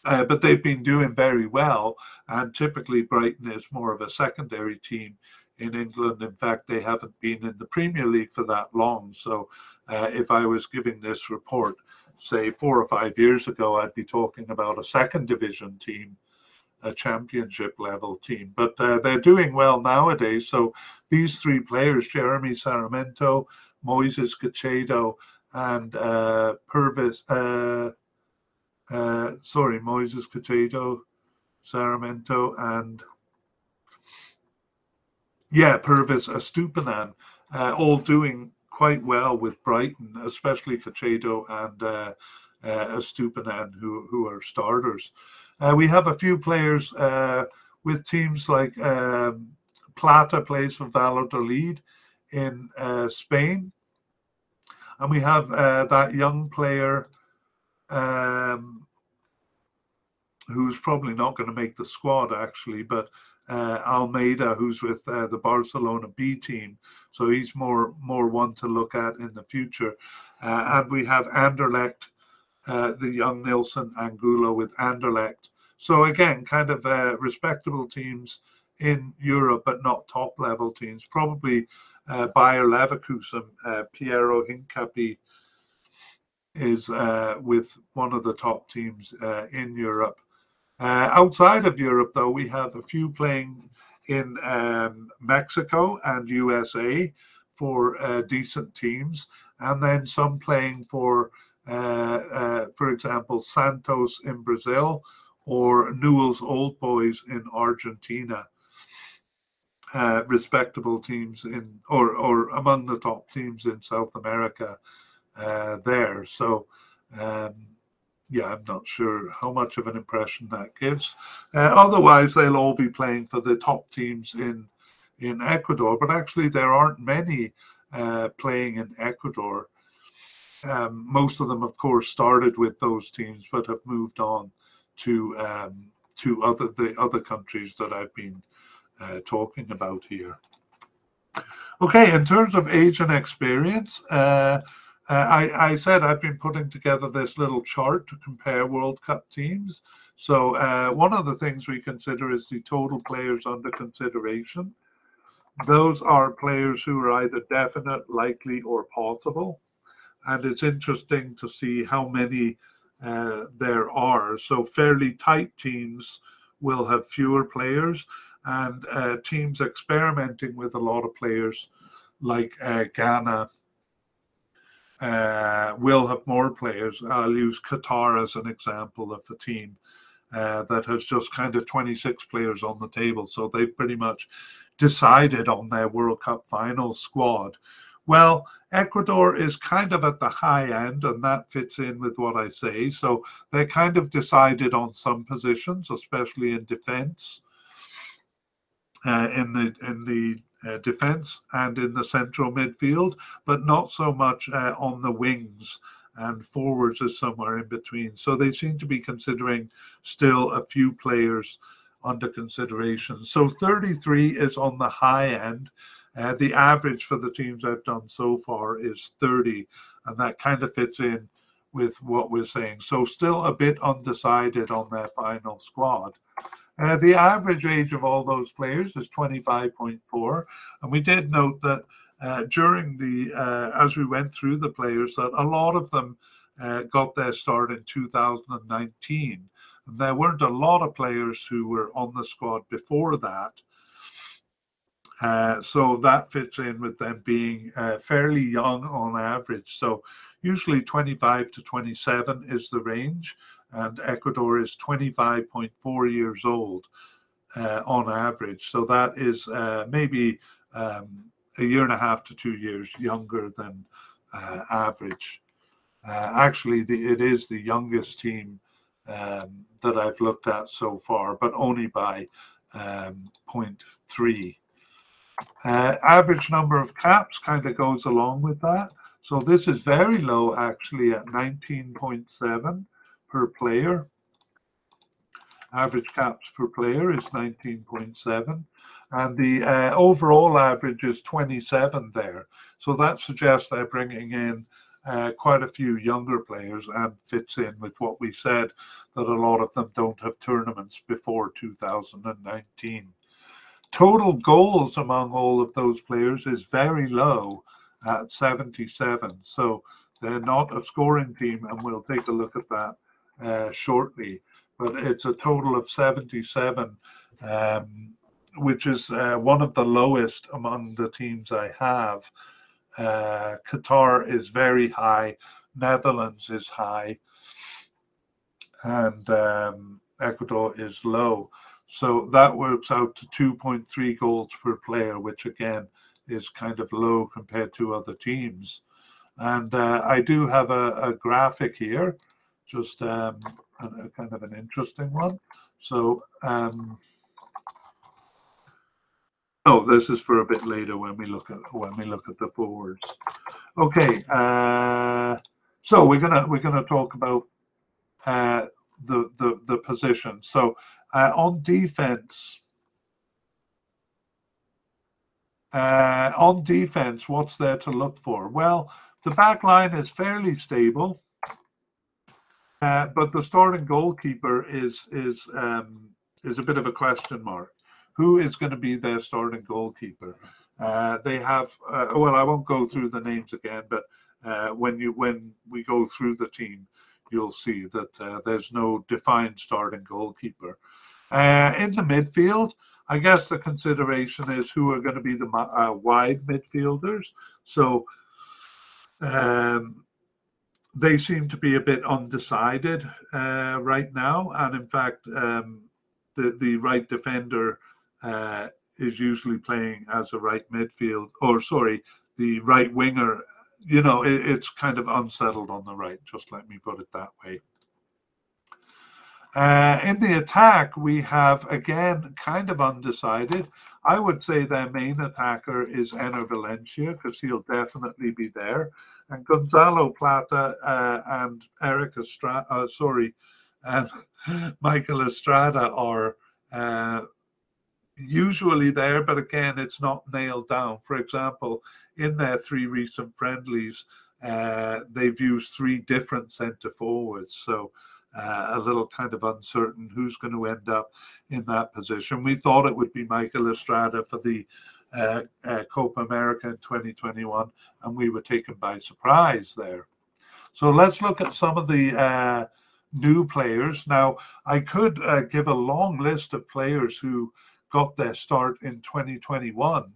Uh, but they've been doing very well. And typically, Brighton is more of a secondary team in England. In fact, they haven't been in the Premier League for that long. So, uh, if I was giving this report, say four or five years ago, I'd be talking about a second division team, a championship level team. But uh, they're doing well nowadays. So, these three players, Jeremy Sarmiento, Moises Caicedo, and uh, Pervis. Uh, uh, sorry, Moises Caicedo, Sarmiento, and yeah, Pervis Estupiñán, uh, all doing quite well with Brighton, especially Caicedo and uh, uh, who, who are starters. Uh, we have a few players uh, with teams like um, Plata plays for Valladolid in uh, Spain. And we have uh, that young player um, who's probably not going to make the squad actually, but uh, Almeida, who's with uh, the Barcelona B team, so he's more more one to look at in the future. And we have Anderlecht, uh, the young Nilson Angulo with Anderlecht. So again, kind of uh, respectable teams in Europe, but not top level teams. Probably uh, Bayer Leverkusen, Piero Hincapié is uh, with one of the top teams uh, in Europe. Uh, outside of Europe, though, we have a few playing in um, Mexico and USA for uh, decent teams, and then some playing for, uh, for example, Santos in Brazil or Newell's Old Boys in Argentina. Uh, respectable teams in or or among the top teams in South America uh, there. So um, yeah, I'm not sure how much of an impression that gives. Uh, otherwise, they'll all be playing for the top teams in in Ecuador, but actually there aren't many uh, playing in Ecuador. Um, most of them, of course, started with those teams, but have moved on to um, to other the other countries that I've been uh, talking about here. Okay, in terms of age and experience, uh, uh, I, I, said I've been putting together this little chart to compare World Cup teams. So uh, one of the things we consider is the total players under consideration. Those are players who are either definite, likely, or possible. And it's interesting to see how many uh, there are. So fairly tight teams will have fewer players, and uh, teams experimenting with a lot of players like uh, Ghana uh, will have more players. I'll use Qatar as an example of a team uh, that has just kind of 26 players on the table. So they've pretty much decided on their World Cup final squad. Well, Ecuador is kind of at the high end, and that fits in with what I say. So they kind of decided on some positions, especially in defense. Uh, in the in the uh, defence and in the central midfield, but not so much uh, on the wings and forwards is somewhere in between. So they seem to be considering still a few players under consideration. So 33 is on the high end. Uh, the average for the teams I've done so far is 30, and that kind of fits in with what we're saying. So still a bit undecided on their final squad. Uh, the average age of all those players is 25.4. And we did note that uh, during the, uh, as we went through the players, that a lot of them uh, got their start in 2019. There weren't a lot of players who were on the squad before that. Uh, so that fits in with them being uh, fairly young on average. So usually 25 to 27 is the range, and Ecuador is 25.4 years old uh, on average. So that is uh, maybe um, a year and a half to two years younger than uh, average. Uh, actually, the, it is the youngest team um, that I've looked at so far, but only by um, 0.3. Uh, average number of caps kind of goes along with that. So this is very low actually at 19.7 per player. Average caps per player is 19.7 and the uh, overall average is 27 there. So that suggests they're bringing in uh, quite a few younger players and fits in with what we said that a lot of them don't have tournaments before 2019. Total goals among all of those players is very low at 77. So they're not a scoring team, and we'll take a look at that uh, shortly. But it's a total of 77, um, which is uh, one of the lowest among the teams I have. Uh, Qatar is very high, Netherlands is high, and um, Ecuador is low. So that works out to 2.3 goals per player, which again is kind of low compared to other teams. And uh, I do have a, a graphic here, just um, a, a, kind of an interesting one. So, um, oh, this is for a bit later when we look at when we look at the forwards. Okay, uh, so we're gonna we're gonna talk about uh, the the the position. So uh, on defense, uh, on defense, what's there to look for? Well, the back line is fairly stable, uh, but the starting goalkeeper is is um, is a bit of a question mark. Who is going to be their starting goalkeeper? Uh, they have uh, well, I won't go through the names again, but uh, when you when we go through the team, you'll see that uh, there's no defined starting goalkeeper. in the midfield, I guess the consideration is who are going to be the uh, wide midfielders. So um, they seem to be a bit undecided uh, right now, and in fact, um, the the right defender uh, is usually playing as a right midfield, or sorry, the right winger. You know, it, it's kind of unsettled on the right. Just let me put it that way. Uh, in the attack, we have again kind of undecided. I would say their main attacker is Enner Valencia because he'll definitely be there, and Gonzalo Plata uh, and Eric Estrada, uh, sorry, and Michael Estrada are uh, usually there, but again, it's not nailed down. For example, in their three recent friendlies, uh, they've used three different centre forwards, so uh, a little kind of uncertain who's going to end up in that position. We thought it would be Michael Estrada for the uh, uh, Copa America in 2021, and we were taken by surprise there. So let's look at some of the uh, new players. Now, I could uh, give a long list of players who got their start in 2021,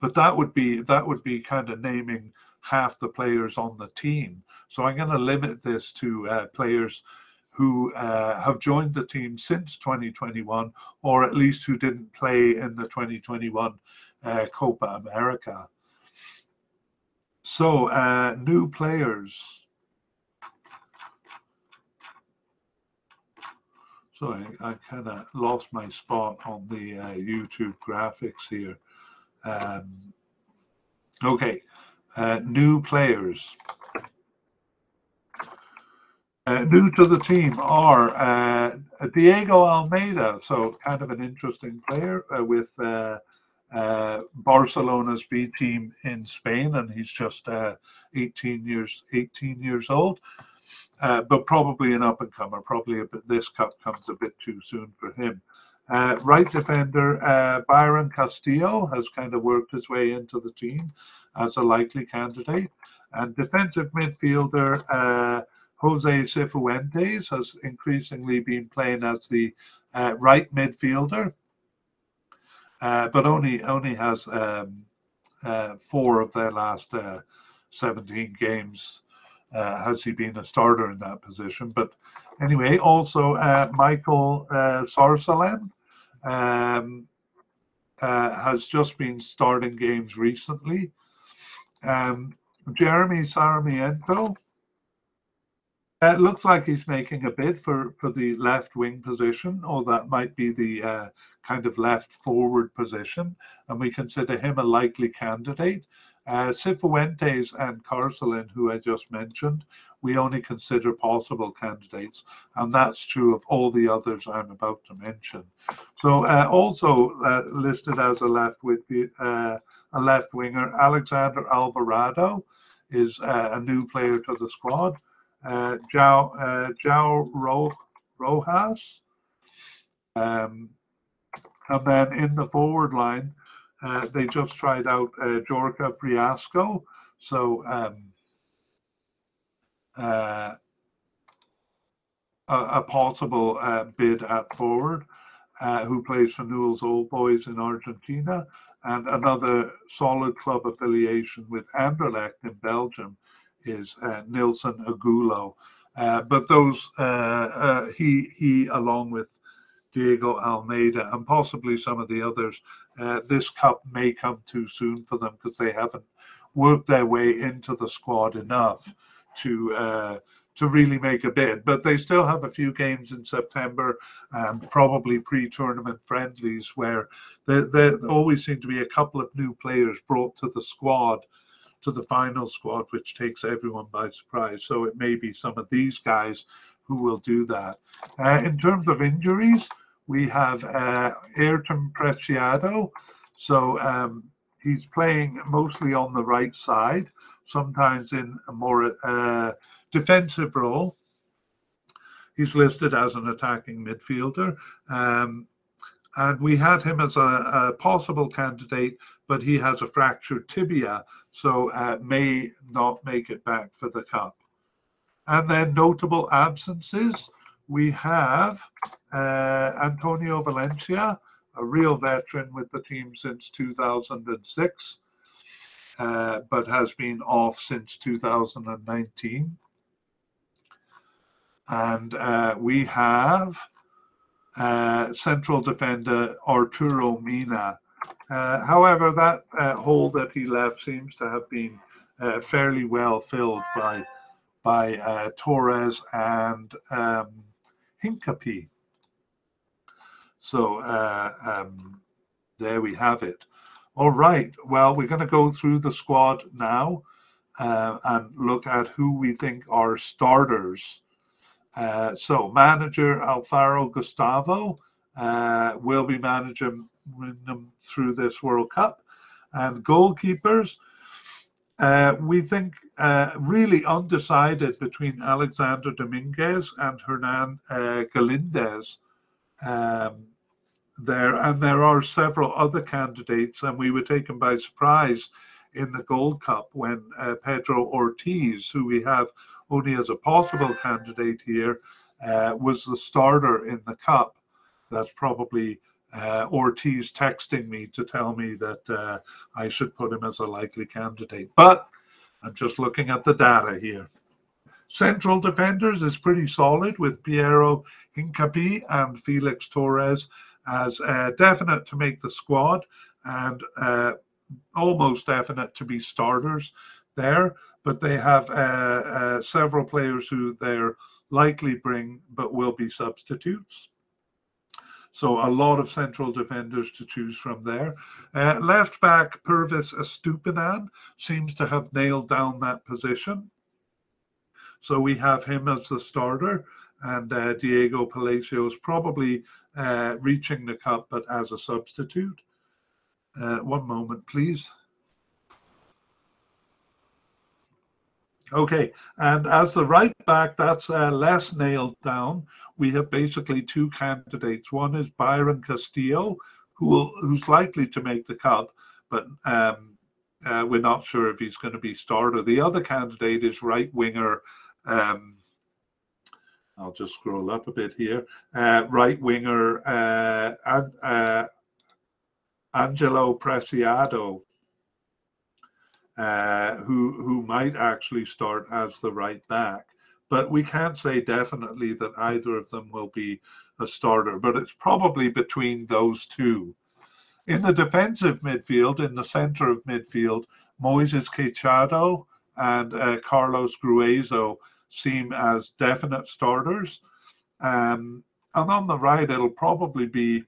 but that would be that would be kind of naming half the players on the team. So I'm going to limit this to uh, players who uh, have joined the team since 2021, or at least who didn't play in the 2021 uh, Copa America. So, uh, new players. Sorry, I kind of lost my spot on the uh, YouTube graphics here. Um, okay, uh, new players. Uh, new to the team are uh, Diego Almeida, so kind of an interesting player uh, with uh, Barcelona's B team in Spain, and he's just uh, 18 years 18 years old, but probably an up and comer. Probably a bit, this cup comes a bit too soon for him. right defender Byron Castillo has kind of worked his way into the team as a likely candidate, and defensive midfielder. Jose Cifuentes has increasingly been playing as the uh, right midfielder, uh, but only only has um, uh, four of their last uh, 17 games uh, has he been a starter in that position. But anyway, also uh, Michael uh, um, has just been starting games recently. Um, Jeremy Sarmiento it looks like he's making a bid for, for the left wing position, or that might be the uh, kind of left forward position, and we consider him a likely candidate. Uh, Cifuentes and Carcelén, who I just mentioned, we only consider possible candidates, and that's true of all the others I'm about to mention. So, uh, also uh, listed as a left uh, a left winger, Alexander Alvarado is uh, a new player to the squad uh, Jao, uh, Jao Ro, Rojas. Um, and then in the forward line, uh, they just tried out uh, Djorkaeff Reasco. So um, uh, a, a, possible uh, bid at forward, uh, who plays for Newell's Old Boys in Argentina, and another solid club affiliation with Anderlecht in Belgium is Nilson Angulo. But those he he along with Diego Almeida and possibly some of the others, uh, this cup may come too soon for them because they haven't worked their way into the squad enough to uh, to really make a bid. But they still have a few games in September and probably pre-tournament friendlies where there, there always seem to be a couple of new players brought to the squad to the final squad, which takes everyone by surprise. So it may be some of these guys who will do that. Uh, in terms of injuries, we have uh, Ayrton Preciado. So um, he's playing mostly on the right side, sometimes in a more uh, defensive role. He's listed as an attacking midfielder. Um, and we had him as a, a, possible candidate, but he has a fractured tibia, so uh, may not make it back for the cup. And then notable absences, we have uh, Antonio Valencia, a real veteran with the team since 2006, uh, but has been off since 2019. And uh, we have uh, central defender Arturo Mina. Uh, however, that uh, hole that he left seems to have been fairly well filled by by Torres and um, Hincapie. So um, there we have it. All right. Well, we're going to go through the squad now and look at who we think are starters uh, so manager Alfaro Gustavo uh, will be managing them through this World Cup, and goalkeepers. Uh, we think uh, really undecided between Alexander Dominguez and Hernan uh, Galindez um, there, and there are several other candidates, and we were taken by surprise in the Gold Cup when uh, Pedro Ortiz, who we have only as a possible candidate here, uh, was the starter in the Cup. That's probably uh, Ortiz texting me to tell me that uh, I should put him as a likely candidate. But I'm just looking at the data here. Central defenders is pretty solid with Piero Hincapie and Felix Torres as uh, definite to make the squad and uh, almost definite to be starters there, but they have uh, uh, several players who they're likely bring but will be substitutes. So a lot of central defenders to choose from there. Uh, left back Pervis Estupinan seems to have nailed down that position. So we have him as the starter and uh, Diego Palacios probably uh, reaching the cup but as a substitute. Uh, one moment, please. Okay, and as the right back, that's uh, less nailed down. We have basically two candidates. One is Byron Castillo, who will, who's likely to make the cut, but um, uh, we're not sure if he's going to be starter. The other candidate is right winger um, I'll just scroll up a bit here. Uh, right winger uh, uh, Angelo Preciado, uh, who who might actually start as the right back, but we can't say definitely that either of them will be a starter. But it's probably between those two. In the defensive midfield, in the center of midfield, Moises Caicedo and uh, Carlos Gruezo seem as definite starters. Um, and on the right, it'll probably be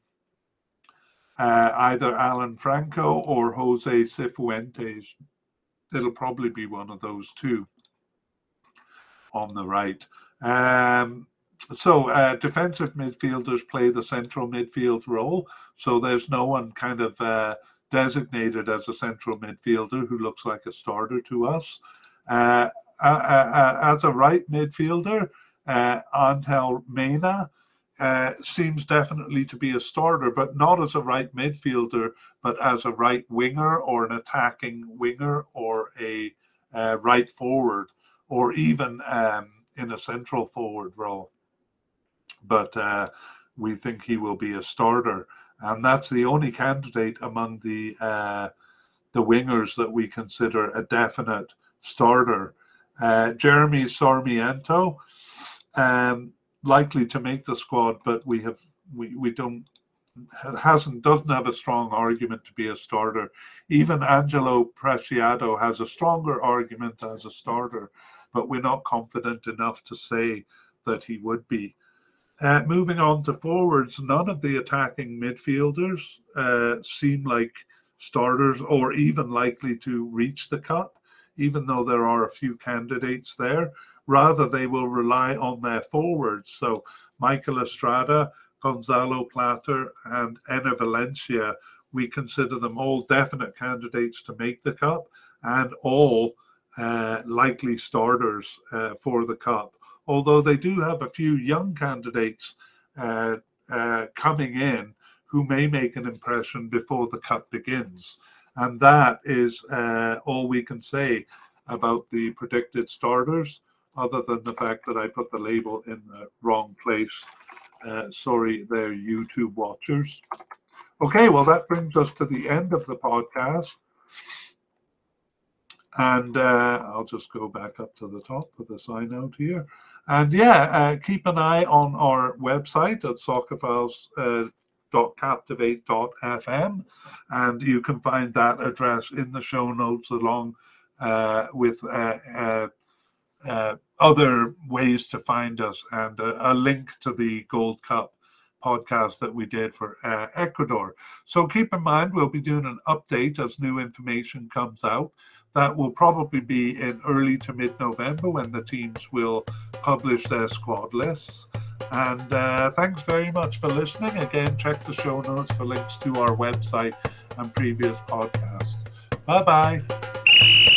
uh, either Alan Franco or Jose Cifuentes. It'll probably be one of those two on the right. Um, so uh, defensive midfielders play the central midfield role. So there's no one kind of uh, designated as a central midfielder who looks like a starter to us. Uh, as a right midfielder, uh, Angel Mena uh, seems definitely to be a starter, but not as a right midfielder, but as a right winger or an attacking winger or a uh, right forward, or even um, in a central forward role. But uh, we think he will be a starter, and that's the only candidate among the uh, the wingers that we consider a definite starter. Uh, Jeremy Sarmiento, um, likely to make the squad, but we have we, we don't hasn't doesn't have a strong argument to be a starter. Even Angelo Preciado has a stronger argument as a starter, but we're not confident enough to say that he would be. Uh, moving on to forwards, none of the attacking midfielders uh, seem like starters or even likely to reach the cup even though there are a few candidates there. Rather, they will rely on their forwards. So, Michael Estrada, Gonzalo Plata, and Enner Valencia, we consider them all definite candidates to make the cup and all uh, likely starters uh, for the cup. Although they do have a few young candidates uh, uh coming in who may make an impression before the cup begins. And that is uh, all we can say about the predicted starters, other than the fact that I put the label in the wrong place. Uh, sorry, there, YouTube watchers. Okay, well, that brings us to the end of the podcast. And uh, I'll just go back up to the top for the sign out here. And yeah, uh, keep an eye on our website at Soccerphiles. Uh, and you can find that address in the show notes along uh, with uh, uh, uh other ways to find us and a, a, link to the Gold Cup podcast that we did for uh, Ecuador. So keep in mind, we'll be doing an update as new information comes out. That will probably be in early to mid November when the teams will publish their squad lists. And uh, thanks very much for listening. Again, check the show notes for links to our website and previous podcasts. Bye bye.